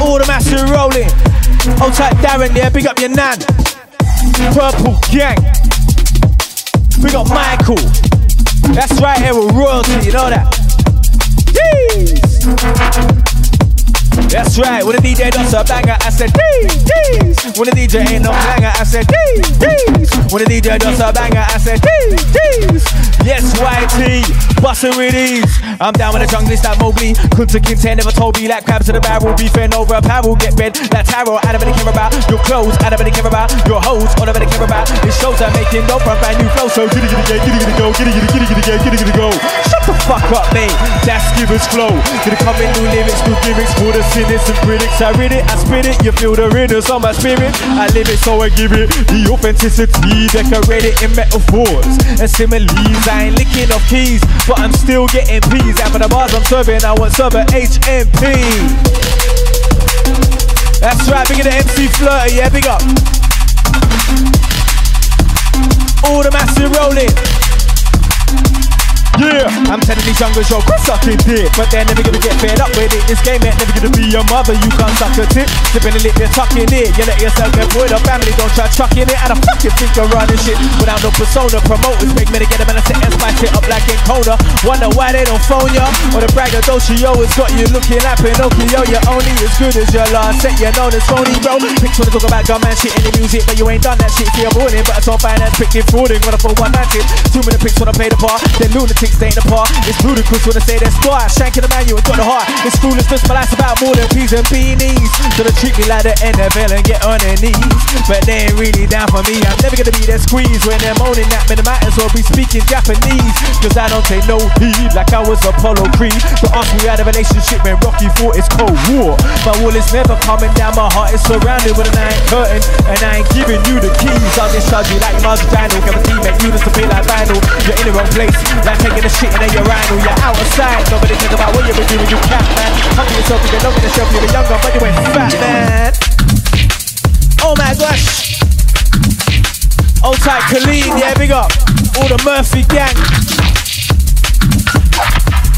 All the massive rolling. Outside Darren, yeah, big up your nan. Purple gang. We got Michael. That's right here with royalty, you know that. Jeez. That's right, when the DJ does a banger, I said dees. When the DJ ain't no banger, I said dees. When the DJ does a banger, I said dee dees. Yes, YT, bustin' with ease. I'm down with the junglist like Mowgli. Kunta Kinte never told me like crabs to the barrel, beefing over apparel. Get red like tarot. I don't really care about your clothes. I don't really care about your hoes. All I really care about is shows I'm making no from brand new flow. So giddy giddy giddy giddy go, giddy giddy giddy giddy giddy giddy go. Shut the fuck up, mate. That's Skipper's flow. Gonna come in new lyrics, new gimmicks for the cynics and critics. I read it, I spit it, you feel the rhythms on my spirit. I live it, so I give it the authenticity. Decorated in metaphors and similes. I ain't licking off keys, but I'm still getting peas. After the bars I'm serving, I want server HMP. That's right, big the MC Flirty, yeah, big up. All the massive rolling. Yeah, I'm telling these youngers, yo, quit sucking dick. But they're never gonna get fed up with it. This game ain't never gonna be your mother. You can't suck a tip. Sipping a lip, they're tucking it. You let yourself get bored. A family don't try chucking it. And I fucking think you're running shit without no persona. Promoters make me to get them and I sit and spice it up like Kona. Wonder why they don't phone ya. Or the braggadocio has got you looking like Pinocchio. You're only as good as your last set. You know this phony, bro. Picks wanna talk about gunman shit in the music, but you ain't done that shit for your morning. But it's all fine and pick frauding. Wanna for one night Too many pics wanna pay the bar. Then lunatic chicks the. It's ludicrous when I say they're squad. Shanking the man, you got the heart. It's foolishness, but that's about more than peas and beanies. So they treat me like the NFL and get on their knees. But they ain't really down for me. I'm never gonna be their squeeze when they're moaning at me. They might as well be speaking Japanese. Cause I don't take no heed like I was Apollo Creed. So ask me out a relationship when Rocky fought it's Cold War. My wall is never coming down, my heart is surrounded with an iron curtain. And I ain't giving you the keys. I'll discharge you like Marshall Daniel. Guarantee make you disappear like vinyl. You're in the wrong place. Like taking a shit then you're idle, you're out of sight. Nobody think about what you've been doing, you can't, man. Humble yourself, you can look at yourself, you were younger, but you went fat, man. Oh my gosh. Old tight Colleen, yeah, big up. All the Murphy gang.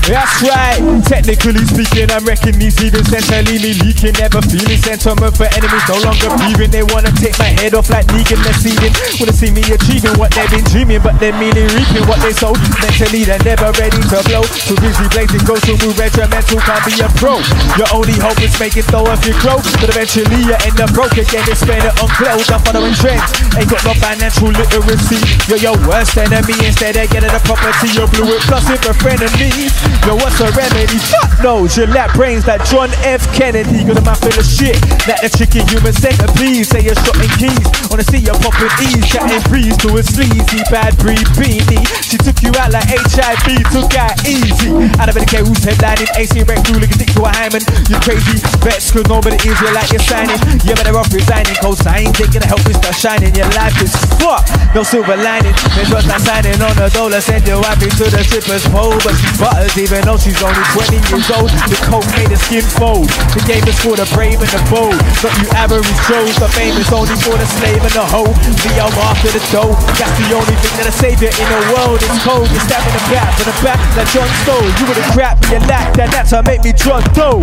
That's right. Technically speaking, I'm wrecking these heathens centrally me leaking. Never feeling sentiment for enemies, no longer breathing. They wanna take my head off like Negan, they're seething. Wanna see me achieving what they've been dreaming, but they're merely reaping what they sow. Mentally, they're never ready to blow. Too busy blazing, go to move regimental, can't be a pro. Your only hope is make it though if you. But eventually you end up broke again, they spend it on clothes. I'm following trends, ain't got no financial literacy. You're your worst enemy instead of getting a property. You blew it plus if a friend of me. Yo, what's a remedy? Fuck no, Gillette brains like John F. Kennedy. Got a mouth full of shit, like the chicken human centipede. Say you're shot in keys, wanna see you popping E's. Chatting breeze to a sleazy bad breed beanie. She took you out like HIV, took out easy. I don't really care who's headlining. AC Rec through like a dick to a hyman. You crazy, vex, cause nobody is you like you're signing. You better off resigning, co sign. They gonna help you start shining. Your life is fuck, no silver lining. There's just not signing on a dollar. Send your wife to the strippers pole, but she butters even though she's only 20 years old. The coke made her skin fold. The game is for the brave and the bold. Not you average Joes. The fame is only for the slave and the hoe. The I'm after the dough. That's the only thing that'll save you in the world. It's cold. You're stabbing the back to the back like John Stowe. You would have crap you lack that. That's how make me drunk Doe.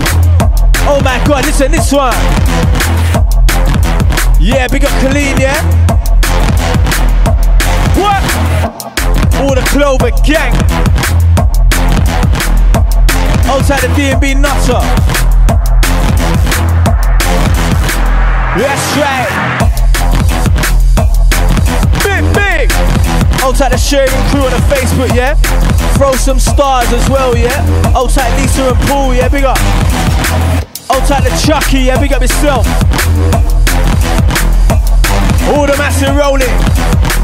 Oh my god, listen this one. Yeah, big up Colleen, yeah? What? All the Clover gang. Outside the DB Nutter. That's right. Big, big. Old tight the sharing crew on the Facebook, yeah? Throw some stars as well, yeah? Old tight Lisa and Paul, yeah? Big up. Old tight the Chucky, yeah? Big up yourself. All the massive rolling.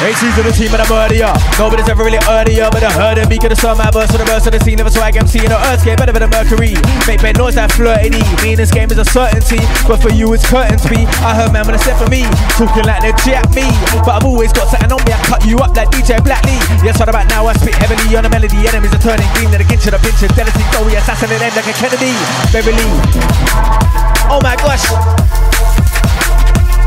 Ain't season the team and I'm earlier. Nobody's ever really earlier, but I heard it. Me could have saw my verse for the verse of the scene. Never swag MC in the earthscape, better than Mercury. Make bad noise that flirty. Mean this game is a certainty, but for you it's curtain be. I heard man when I said for me, talking like they jack me. But I've always got something on me, I cut you up like DJ Blackley. Yes, what about now? I spit heavily on a melody. Enemies are turning green, then against the pinch, fidelity. Oh, we assassinate them like a Kennedy. Beverly. Oh my gosh.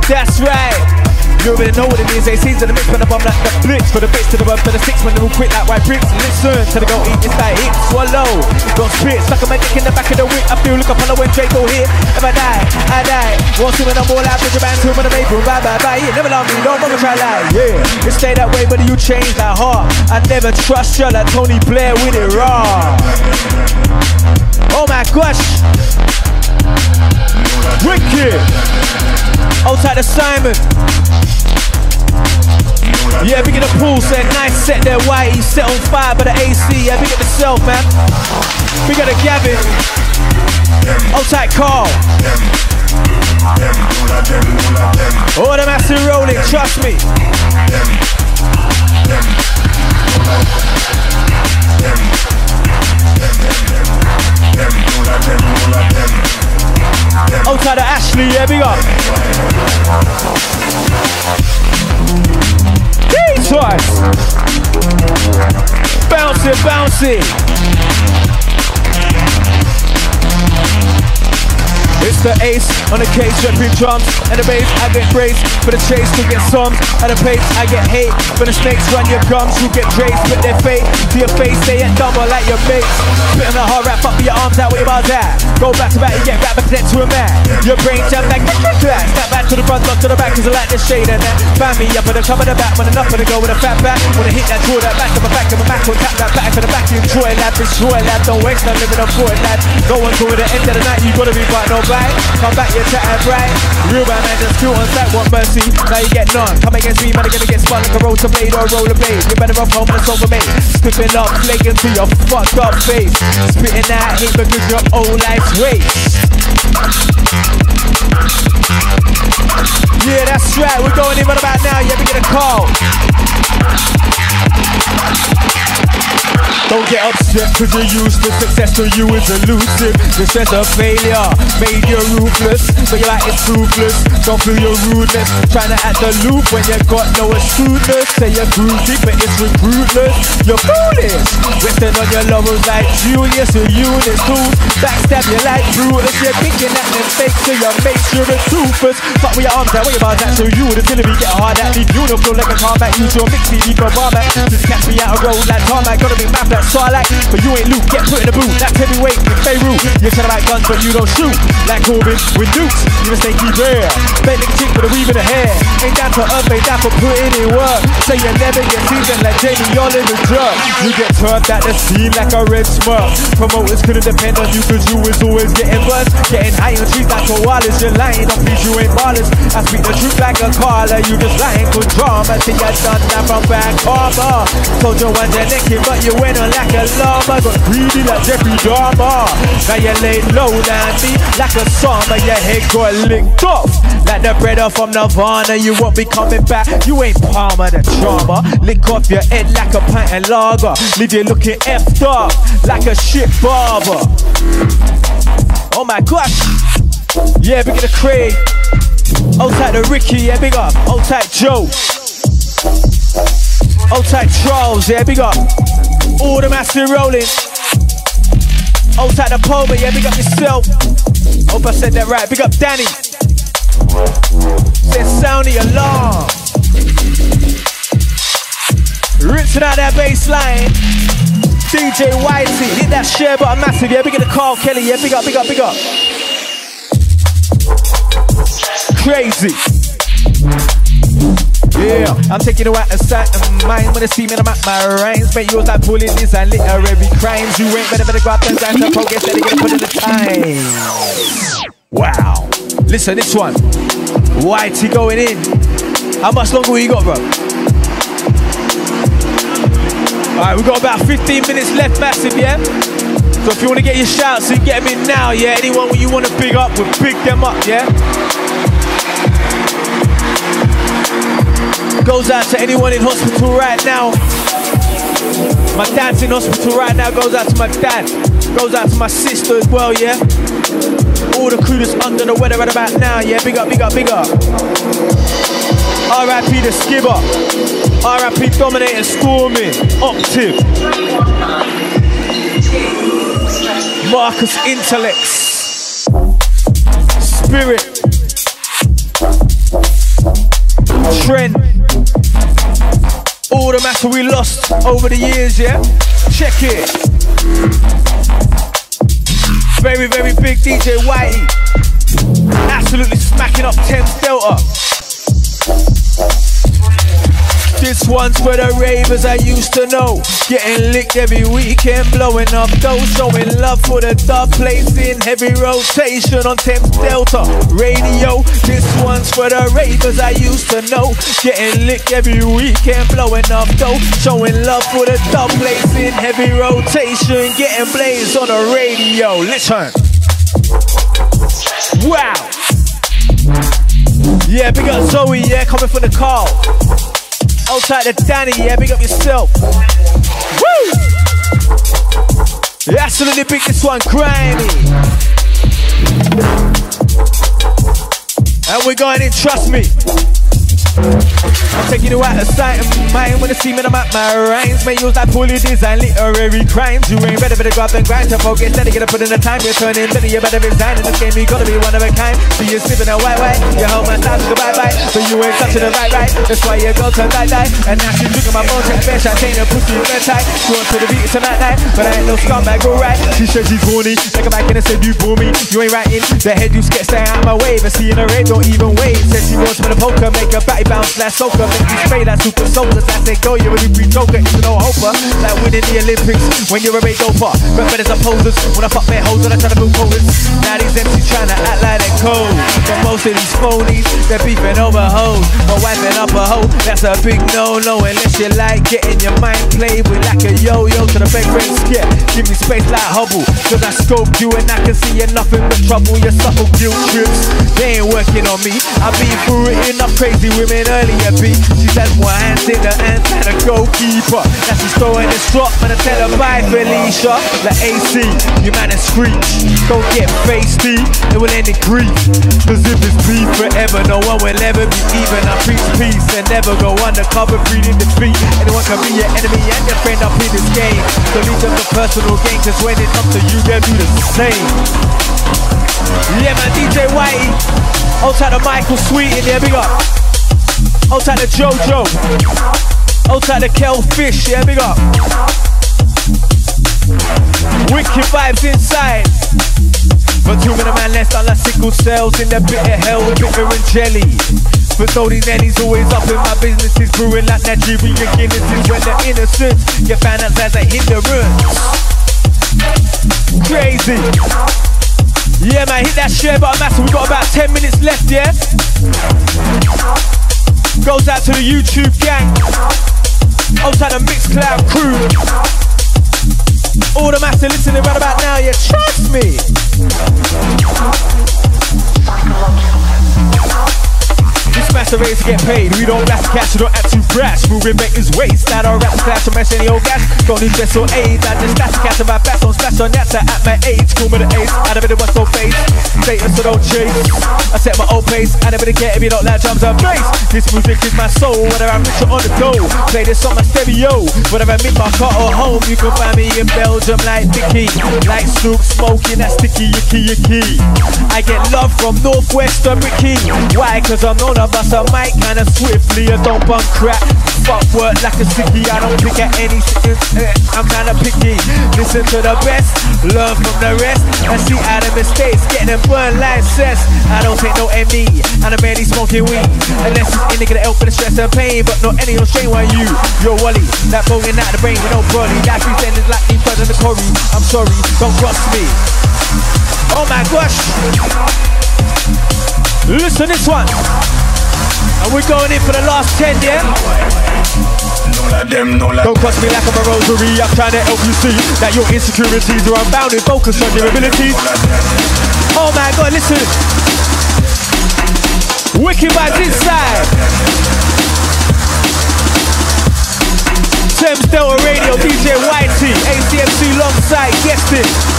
That's right. You already know what it is. They season the mix when I bomb like the blitz. For the bits to the rub for the six when they all quick like white bricks. Listen to the go eat this like hit, swallow. Don't spit, stuck a magic in the back of the whip. I feel like a follow when Draco hit. If I die, I die. Won't see when I'm all out with your band, two when I'm April. Bye bye bye. Yeah, never love me, don't bother try lie. Yeah, it stay that way, but you change that heart. I never trust you like Tony Blair with it raw. Oh my gosh. Wicked. Outside of Simon. Yeah, big at the pool, said nice set there, white. He's set on fire by the AC. Yeah, big at the self, man. Big at the Gavin. Outside Carl. All the massive rolling, trust me. Oh, Outside of Ashley, yeah, big up. Twice. Bounce bounce it. It's the ace on the case, repping drums and the bass. I get praise for the chase to get some at the pace. I get hate for the snakes run your gums. You get praise with their fate to your face. They ain't double like your mates. Spitting the hard rap up your arms out. What about that? Go back to back, you get back back to a man. Your brain jump like that. Step back to the front, look to the back, cause I like the shade and that. Find me up at the top of the back, when enough for the go with a fat back. Wanna hit that, draw that back to my back, to my back, or tap that back to the back. Enjoy lad, destroy lad, don't waste no living on it, lad. Go on to the end of the night, you gotta be right, no right. Come back, you're chatting right. Real man, man, just kill on sight, want mercy. Now you get none. Come against me, man, I'm gonna get spun like a rotor blade or a roller blade. You better off home and over me. Spitting up, flaking to your fucked up face. Spitting that hate because your old life's waste. Yeah, that's right. We're going in right about now. Yeah, we get a call. Don't get upset cause you're useless Success to you is elusive. The stress of failure made you ruthless So you're like it's ruthless Don't feel your rudeness Trying to act the loop when you got no astuteness Say you're groovy but it's recruitless You're foolish Resting on your laurels like Julius or Eunice. Tools Backstab you like Brutus. You're thinking that them fake so your mates you're a toothless Fuck with your arms out, what about that? So you would have get hard at me. Beautiful like a combat Use your mix CD for bomber Just catch me out a road like tarmac Gotta be map that Starlight, but you ain't Luke. Get put in the boot. That's heavyweight in Beirut. You're trying to like guns, but you don't shoot. Like Corbyn with nukes. You mistake keep rare. Bet nigga chick with a weave in the hair. Ain't down for earth, ain't down for putting in work. Say you never get seasoned like Jamie, in the drug. You get turned at the scene like a red smurf. Promoters couldn't depend on you cause you was always getting buzzed. Getting high on trees like koalas. You're lying on peace, you ain't ballers. I speak the truth like a caller. You just lying for drama. Till you done that from back karma. Told you one day but you went on like a llama. Got greedy like Jeffrey Dahmer. Now you lay low down me like a summer. Your head got licked off like the brother from Nirvana. You won't be coming back. You ain't Palmer the drama. Lick off your head like a pint of lager. Leave you looking effed up like a shit barber. Oh my gosh. Yeah, big of the Craig. Old tight the Ricky, yeah, big up. Old tight Joe. Old tight Charles, yeah, big up. All the massive rolling. Old tight the Poma, yeah, big up yourself. Hope I said that right. Big up Danny. Said sound the alarm. Rinsing out that bass line. DJ Whitey, hit that share button massive, yeah. Big up the Carl Kelly, yeah. Big up, big up, big up. Crazy. Yeah, I'm taking you out of sight of mind when they see me, I'm at my rhymes. Make yours like bullying this and literary crimes. You ain't better, better grab them down to progress, better get put in the time. Wow. Listen, this one. Whitey going in. How much longer we got, bro? Alright, we got about 15 minutes left, massive, yeah? So if you want to get your shouts, you get them in now, yeah? Anyone you want to big up, we'll big them up, yeah? Goes out to anyone in hospital right now. My dad's in hospital right now. Goes out to my dad. Goes out to my sister as well, yeah? All the crew that's under the weather right about now, yeah? Big up, big up, big up. RIP the Skibber. RIP Dominator Stormin. Octave. Marcus Intalex. Spirit. Trent. All the matter we lost over the years, yeah? Check it. Very, very big DJ Whitey. Absolutely smacking up Thames Delta. This one's for the ravers I used to know. Getting licked every weekend, blowing up dough, showing love for the dark place in heavy rotation on Thames Delta radio. This one's for the ravers I used to know. Getting licked every weekend, blowing up dough, showing love for the dark place in heavy rotation. Getting blazed on the radio. Listen. Wow. Yeah, big up Zoe, yeah, coming from the car. Outside the Danny, yeah, big up yourself. Woo! Yeah, absolutely big this one, grimy. And we're going in, trust me. I'm taking you out of sight of mind when I see me, I'm at my rhymes. May use that poorly design literary crimes. You ain't better for the grab than grind to focus. Steady, gotta put in the time. You're turning better, you better resign. In this game, you gotta be one of a kind. See you sipping a white white. You hold my time, goodbye bye. But you ain't touching the right right. That's why you go to die die. And now she's looking my phone, check bench. I ain't a pussy red tight. She wants to the beat tonight night. But I ain't no scumbag, alright. She said she's horny. Like a back and said you me. You ain't writing. The head you sketch, stay out my way. But see in a raid, don't even wait. Said she wants me to poker, make a batty bounce, last soaker. Make you spray that super soldiers. I say go, you're a free joker, it's no hoper. Like winning the Olympics when you're a big doper. But better as opposers when I fuck their hoes and I try to move forwards. Now these MCs trying to act like they're cold. But most of these phonies, they're beefing over hoes. Or wiping up a hoe, that's a big no-no. Unless you like getting your mind played with like a yo-yo to the big red skip. Give me space like Hubble, cause I scoped you and I can see you're nothing but trouble. Your subtle guilt trips, they ain't working on me. I've been through it enough crazy women earlier, B. She said more hands in the hands and a goalkeeper. Now she's throwing this drop, man, I tell her bye, Felicia. Like AC, you man is screech. Don't get feisty, it will end in grief. Cause if it's beef forever, no one will ever be even. I preach peace and never go undercover, breeding defeat. Anyone can be your enemy and your friend up in this game. So leave them the personal gain, cause when it comes to you, they'll do the same. Yeah, man, DJ Whitey. Outside of Michael Sweeten, yeah, big up. Outside of Jojo. Outside of Kel Fish, yeah, big up. Wicked vibes inside. But two many man left on like sickle cells in the bitter hell with bitter and jelly. But though these nannies always up in my businesses, brewing like Nigerian Guinnesses when the innocent get out as a hindrance. Crazy. Yeah, man, hit that share button, massive. We got about 10 minutes left, yeah? Goes out to the YouTube gang. Outside the Mixcloud crew. All the massive listening right about now, yeah, trust me. This master race to get paid. We don't blast cash, we don't act too brash. Moving back his waist. That all rap clash, mess any old gas. Don't need best or AIDS. I just stash cash on my back, don't splash on. At my age, call me the ace. I never did what's so face. Status, so don't chase. I set my own pace. I never care if you don't like drums and bass. This music is my soul, whether I'm rich or on the go. Play this on my stereo. Whether I'm in my car or home, you can find me in Belgium like Dicky. Like Snoop smoking that sticky yicky yicky. I get love from Northwest to Ricky. Why? Cause I'm known I bust a mic kinda swiftly. I don't bunk crap. Fuck work like a sicky. I don't pick at any shit. I'm kinda picky. Listen to the best, learn from the rest, and see out of mistakes. Getting them burned like cess. I don't take no MD, and I'm barely smoking weed. Unless it's to get help for the stress and pain, but not any on strain while you. You're Wally, that bowling out the brain with no body. That pretending like me, in the Corey. I'm sorry, don't cross me. Oh my gosh. Listen to this one. And we're going in for the last 10, yeah? Don't cross me like I'm a rosary. I'm trying to help you see that your insecurities are unbounded. Focus on your abilities. Oh my god, listen. Wicked vibes inside. Thames Delta Radio, DJ Whitey, ACMC alongside guesting.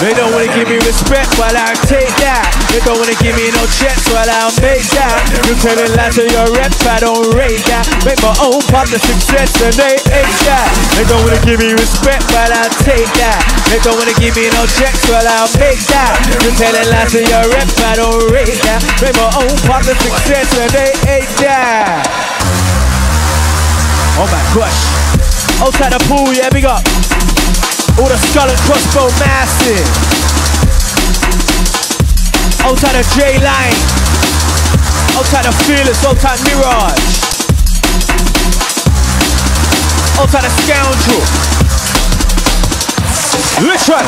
They don't wanna give me respect, while I take that. They don't wanna give me no checks, while I'll make that. You telling lies to your reps, I don't rate that. Make my own pop the success, and they ain't that. They don't wanna give me respect, while I take that. They don't wanna give me no checks, while I'll make that. You telling lies to your reps, I don't rate that. Make my own pop the success, and they ain't that. Oh my gosh. Outside the pool, yeah, big up. All the skull and crossbow massive. Outside of J Line. Outside of Fearless, outside Mirage. Outside of Scoundrel. Listen.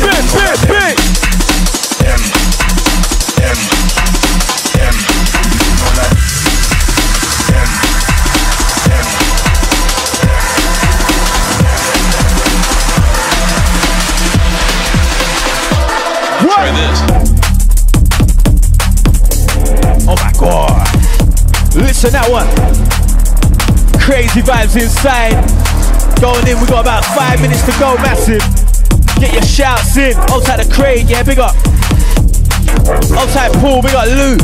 Big, big, big. Listen that one. Crazy vibes inside. Going in, we got about five minutes to go, massive. Get your shouts in. Outside the Craig, yeah, big up. Outside Pool, we got Lou.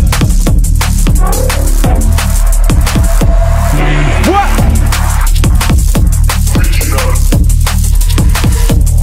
What?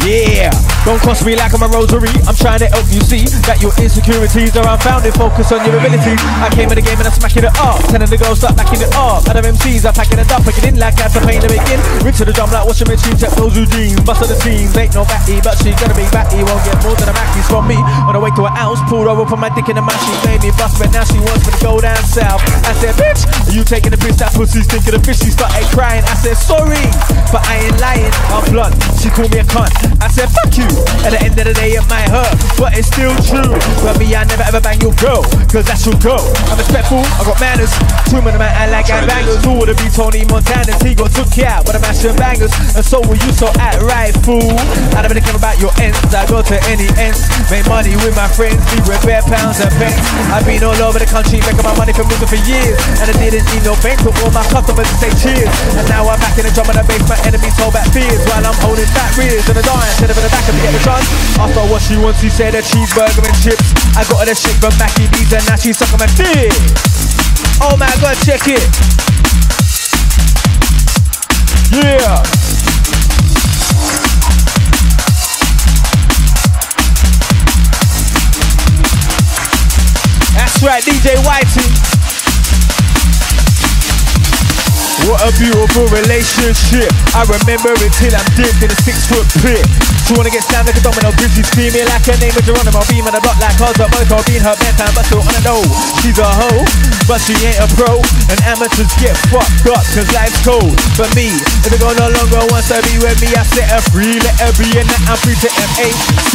Yeah. Don't cross me like I'm a rosary. I'm trying to help you see that your insecurities are unfounded. Focus on your abilities. I came in the game and I'm smacking it up. Telling the girls start backing it up. Of MCs, I'm packing it up, packing in like that's a pain to begin. Rinse to the drum like washing machine, check those jeans. Bust of the scenes, ain't no batty, but she's gonna be batty. Won't get more than a Mackies from me. On the way to an ounce, pulled over, put my dick in the mash. She made me bust, but now she wants me to go down south. I said, bitch, are you taking the piss? That pussy's thinking of fish. She started crying. I said, sorry, but I ain't lying. I'm blunt. She called me a cunt. I said, fuck you. At the end of the day, it might hurt, but it's still true. But me, I never ever bang your girl, cause that's your girl. I'm respectful, I got manners. Two men, man, I like gang bangers. Who would it be Tony Montana? He got took out, but I'm mashing bangers. And so will you, so act right, fool. I don't really care about your ends, I go to any ends. Make money with my friends, be with bare pounds and pence. I've been all over the country, making my money from music for years. And I didn't need no bank for all my customers to say cheers. And now I'm back in the drum and I base my enemies hold back fears. While I'm holding back rears and a dime, instead of in the back of me get the. After what she wants, she said a cheeseburger and chips. I got her the shit from Mackie D's and now she's sucking my dick. Oh my god, check it. Yeah. That's right, DJ Whitey. What a beautiful relationship. I remember it till I'm dipped in a six foot pit. She wanna get slammed like a domino, busy screaming like her name is Geronimo. Beam on the block like cars, but motor being her bedtime, but still on the know. She's a hoe, but she ain't a pro. And amateurs get fucked up, cause life's cold. For me, if a girl no longer wants to be with me, I set her free. Let her be and I'm free to M-A-C.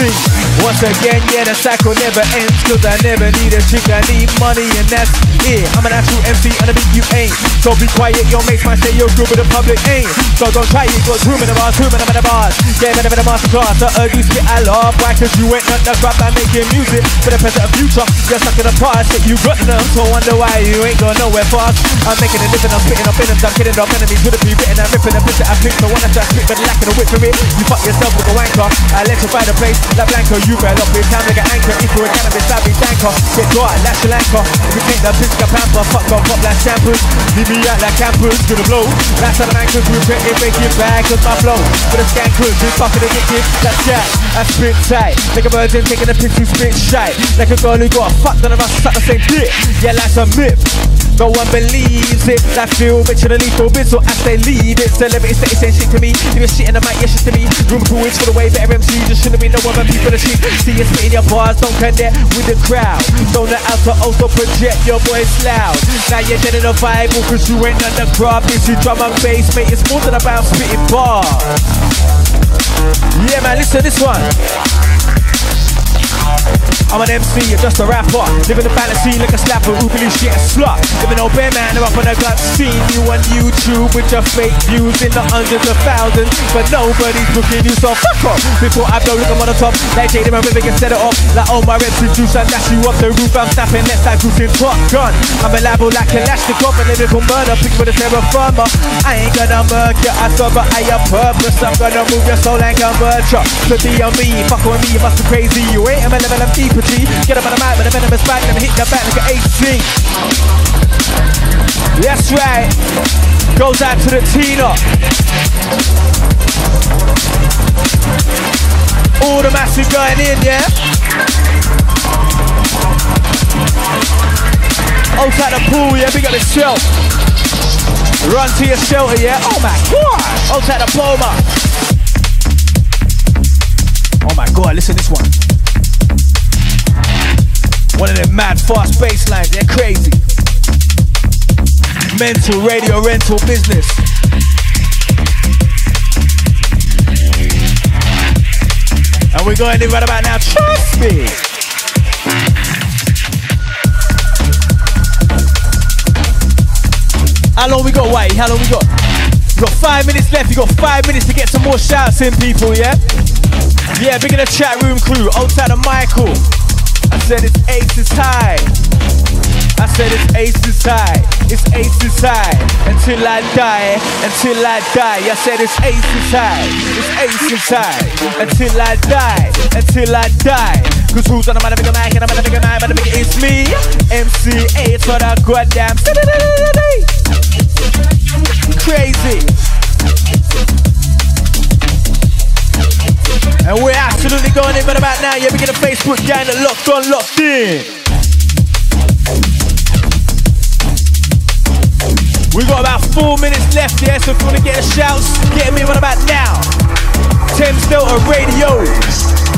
Once again, yeah, the cycle never ends, cause I never need a chick, I need money, and that's it. I'm an actual MC, and a beat you ain't. So be quiet, your mates might say you're the public ain't. So don't try it, got two in the bars, two in the bars. Yeah, man, I'm in the masterclass. I heard you spit, I love. Why? Cause you ain't not the I'm making music for the present and future. You're stuck in the past, yet you got them. So wonder why you ain't going nowhere fast. I'm making a living, I'm spitting up in. I'm kidding off enemies with a be written. I'm ripping bitch I picked. The one try to spit, but lacking a whip for it. You fuck yourself with a wanker. I electrify the place like Blanka. You fell off with time like an anchor. If you're a cannabis, I'll be danker. Get dry, like Sri Lanka. You take the bitch, got pamper. Fuck off, pop like shampoos. Leave me out like campers. Gonna blow. That's how the anchors we put it, make it back with my flow. With For the scankers, we fucking addicted. That's jack. I spit tight. Like a virgin taking a piss, you spit shy. Like a girl who got a fuck, none of us suck the same dick. Yeah, that's a myth. No one believes it. I feel rich and a lethal so I say leave it. Celebrity say saying shit to me. If you're shit in the mic, yeah, shit to me. Room for inch for the way better MC. Just shouldn't be no other people to cheat. See you spitting your bars, don't connect with the crowd. Don't let out to also project your voice loud. Now you're dead in the Bible, cause you ain't on the crowd. Is drum and bass, mate. It's more than about spitting bars. Yeah, man, listen to this one. I'm an MC, you're just a rapper. Living the fantasy like a slapper believes shit a slut. Living bear man, up on a gut scene. You on YouTube with your fake views in the hundreds of thousands. But nobody's booking you, so fuck off. Before I blow, look, I'm on the top. Like Jaden and River can set it off. Like all my reps juice, I dash you off the roof. I'm snapping, let's like Bruce in Top Gun. I'm a liable like Kalashnikov, a lyrical murder. Pick with a terror. I ain't gonna murk you, I saw, but I have purpose. I'm gonna move your soul like a virtue. To be on me, fuck with me, you must be crazy. You ain't a level of deep G. Get up on the mic with a venomous bite, let me hit that back like an AC. That's right. Goes out to the Tina. All the massive going in, yeah? Outside the pool, yeah, we got the shelf. Run to your shelter, yeah? Oh my god! Outside the Poma. Oh my god, listen to this one. One of them mad fast bass lines, they're crazy. Mental radio rental business. And we're going in right about now, trust me. How long we got, Whitey? How long we got? We got five minutes left. You got five minutes to get some more shouts in, people, yeah? Yeah, big in the chat room crew. Outside of Michael. I said it's aces high. I said it's aces high. It's aces high. Until I die. Until I die. I said it's aces high. It's aces high. Until I die. Until I die. Cause who's on the motherfucker mic and I'm motherfucker mic, motherfucker it's me. MC8 for the goddamn but about now, yeah, we get a Facebook gang that locked on, locked in. We got about four minutes left, yeah, so if you want to get a shout, get me right about now. Thames Delta Radio.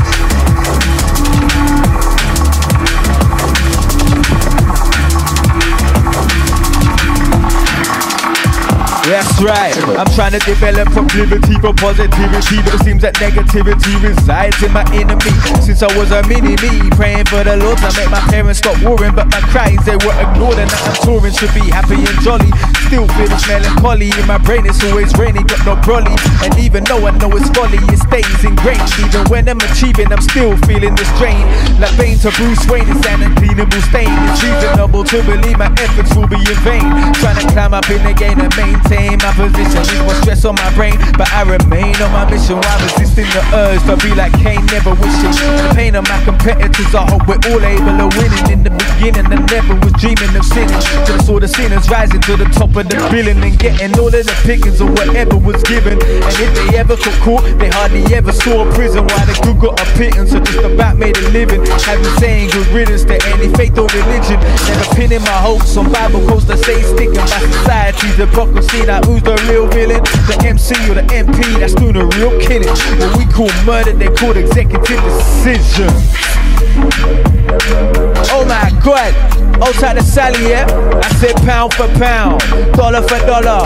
That's right. I'm trying to develop proclivity for positivity, but it seems that negativity resides in my enemy. Since I was a mini me, praying for the Lord to make my parents stop worrying, but my cries they were ignored, and now I'm touring. Should be happy and jolly. Still feeling melancholy in my brain. It's always raining, got no brolly, and even though I know it's folly, it stays ingrained. Even when I'm achieving, I'm still feeling the strain. Like Bane to Bruce Wayne, it's an uncleanable stain. It's reasonable to believe my efforts will be in vain. Trying to climb up in the game and maintain my position. Need more stress on my brain, but I remain on my mission while resisting the urge to be like Kane, never wishing. The pain of my competitors, I hope we're all able of winning. In the beginning, I never was dreaming of sinning. I saw the sinners rising to the top of the billing and getting all of the pickings of whatever was given. And if they ever got caught, they hardly ever saw a prison. While the good got a pittance, so just about made a living. Been saying good riddance to any faith or religion. Never pinning my hopes on Bible quotes that say sticking by society's hypocrisy. Now who's the real villain? The MC or the MP that's doing the real killing. What we call murder, they call executive decision. Oh my god. Outside the Sally, yeah? I said pound for pound, dollar for dollar,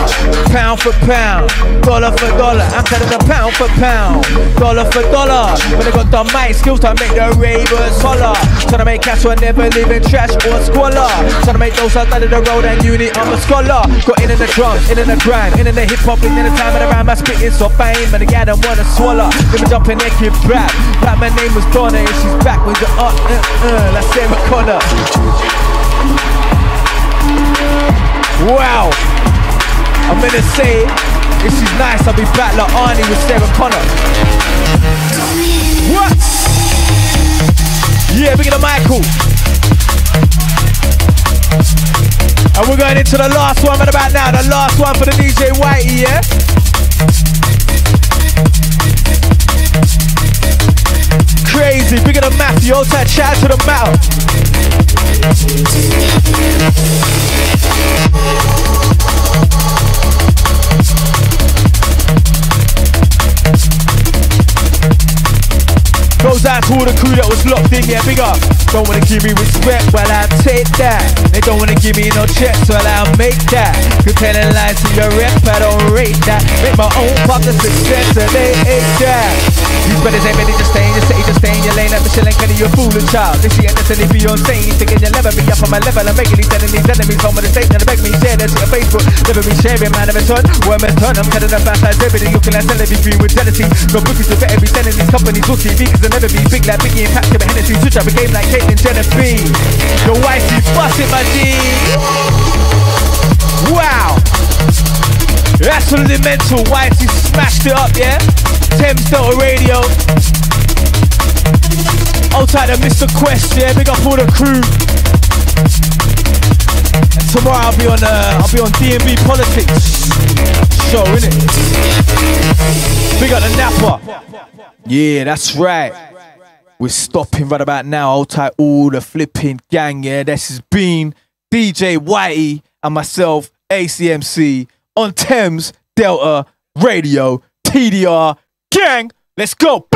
pound for pound, dollar for dollar. I'm telling the pound for pound, dollar for dollar. When they got the mic skills to make the ravers holler. Trying to make cash when never living trash or squalor. Trying to make those outside of the road and uni, I'm a scholar. Got in in the drums, in in the grind, in in the hip hop, in in the time and around my spitting so fame. And the guy don't wanna swallow. Let me jump in there, back. Like my name was Donna and she's back with the uh, uh, uh. Like Sarah Connor. Wow. I'm gonna say, if she's nice, I'll be back like Arnie with Sarah Connor. What? Yeah, get a Michael. And we're going into the last one right about now. The last one for the DJ Whitey, yeah? Crazy, bigger than Matthew, all that chat to the mouth. Goes out to all the crew that was locked in, yeah, big up. Don't wanna give me respect, well I take that. They don't wanna give me no checks, well I'll make that. Good telling lies to your rep, I don't rate that. Make my own the success, and they hate that. These brothers ain't ready to stay in your city, just stay in your lane like Michelle and Kenny, you're fooling child. This ain't necessarily for your insane, thinking you'll never be up on my level. I'm making these enemies, enemies home with the state, and they beg me share that shit on Facebook. Never be sharing, man, never turn. Where I'm turn, I'm cutting up like everything. You can tell every with jealousy. No bookies will better be sending these companies will see because they'll never be big like Biggie and Patrick and Hennessy. Switch up a game like Caitlyn Jenner B. Your wifey busting my G. Wow. Absolutely mental. Whitey smashed it up, yeah? Thames Delta Radio. Hold tight to Mr. Quest, yeah? Big up all the crew. And tomorrow I'll be on uh, I'll be on DMB Politics show, innit? Big up the Napa. Yeah, that's right. We're stopping right about now. Hold tight all the flipping gang, yeah? This has been DJ Whitey and myself, ACMC, on Thames Delta Radio, TDR gang. Let's go.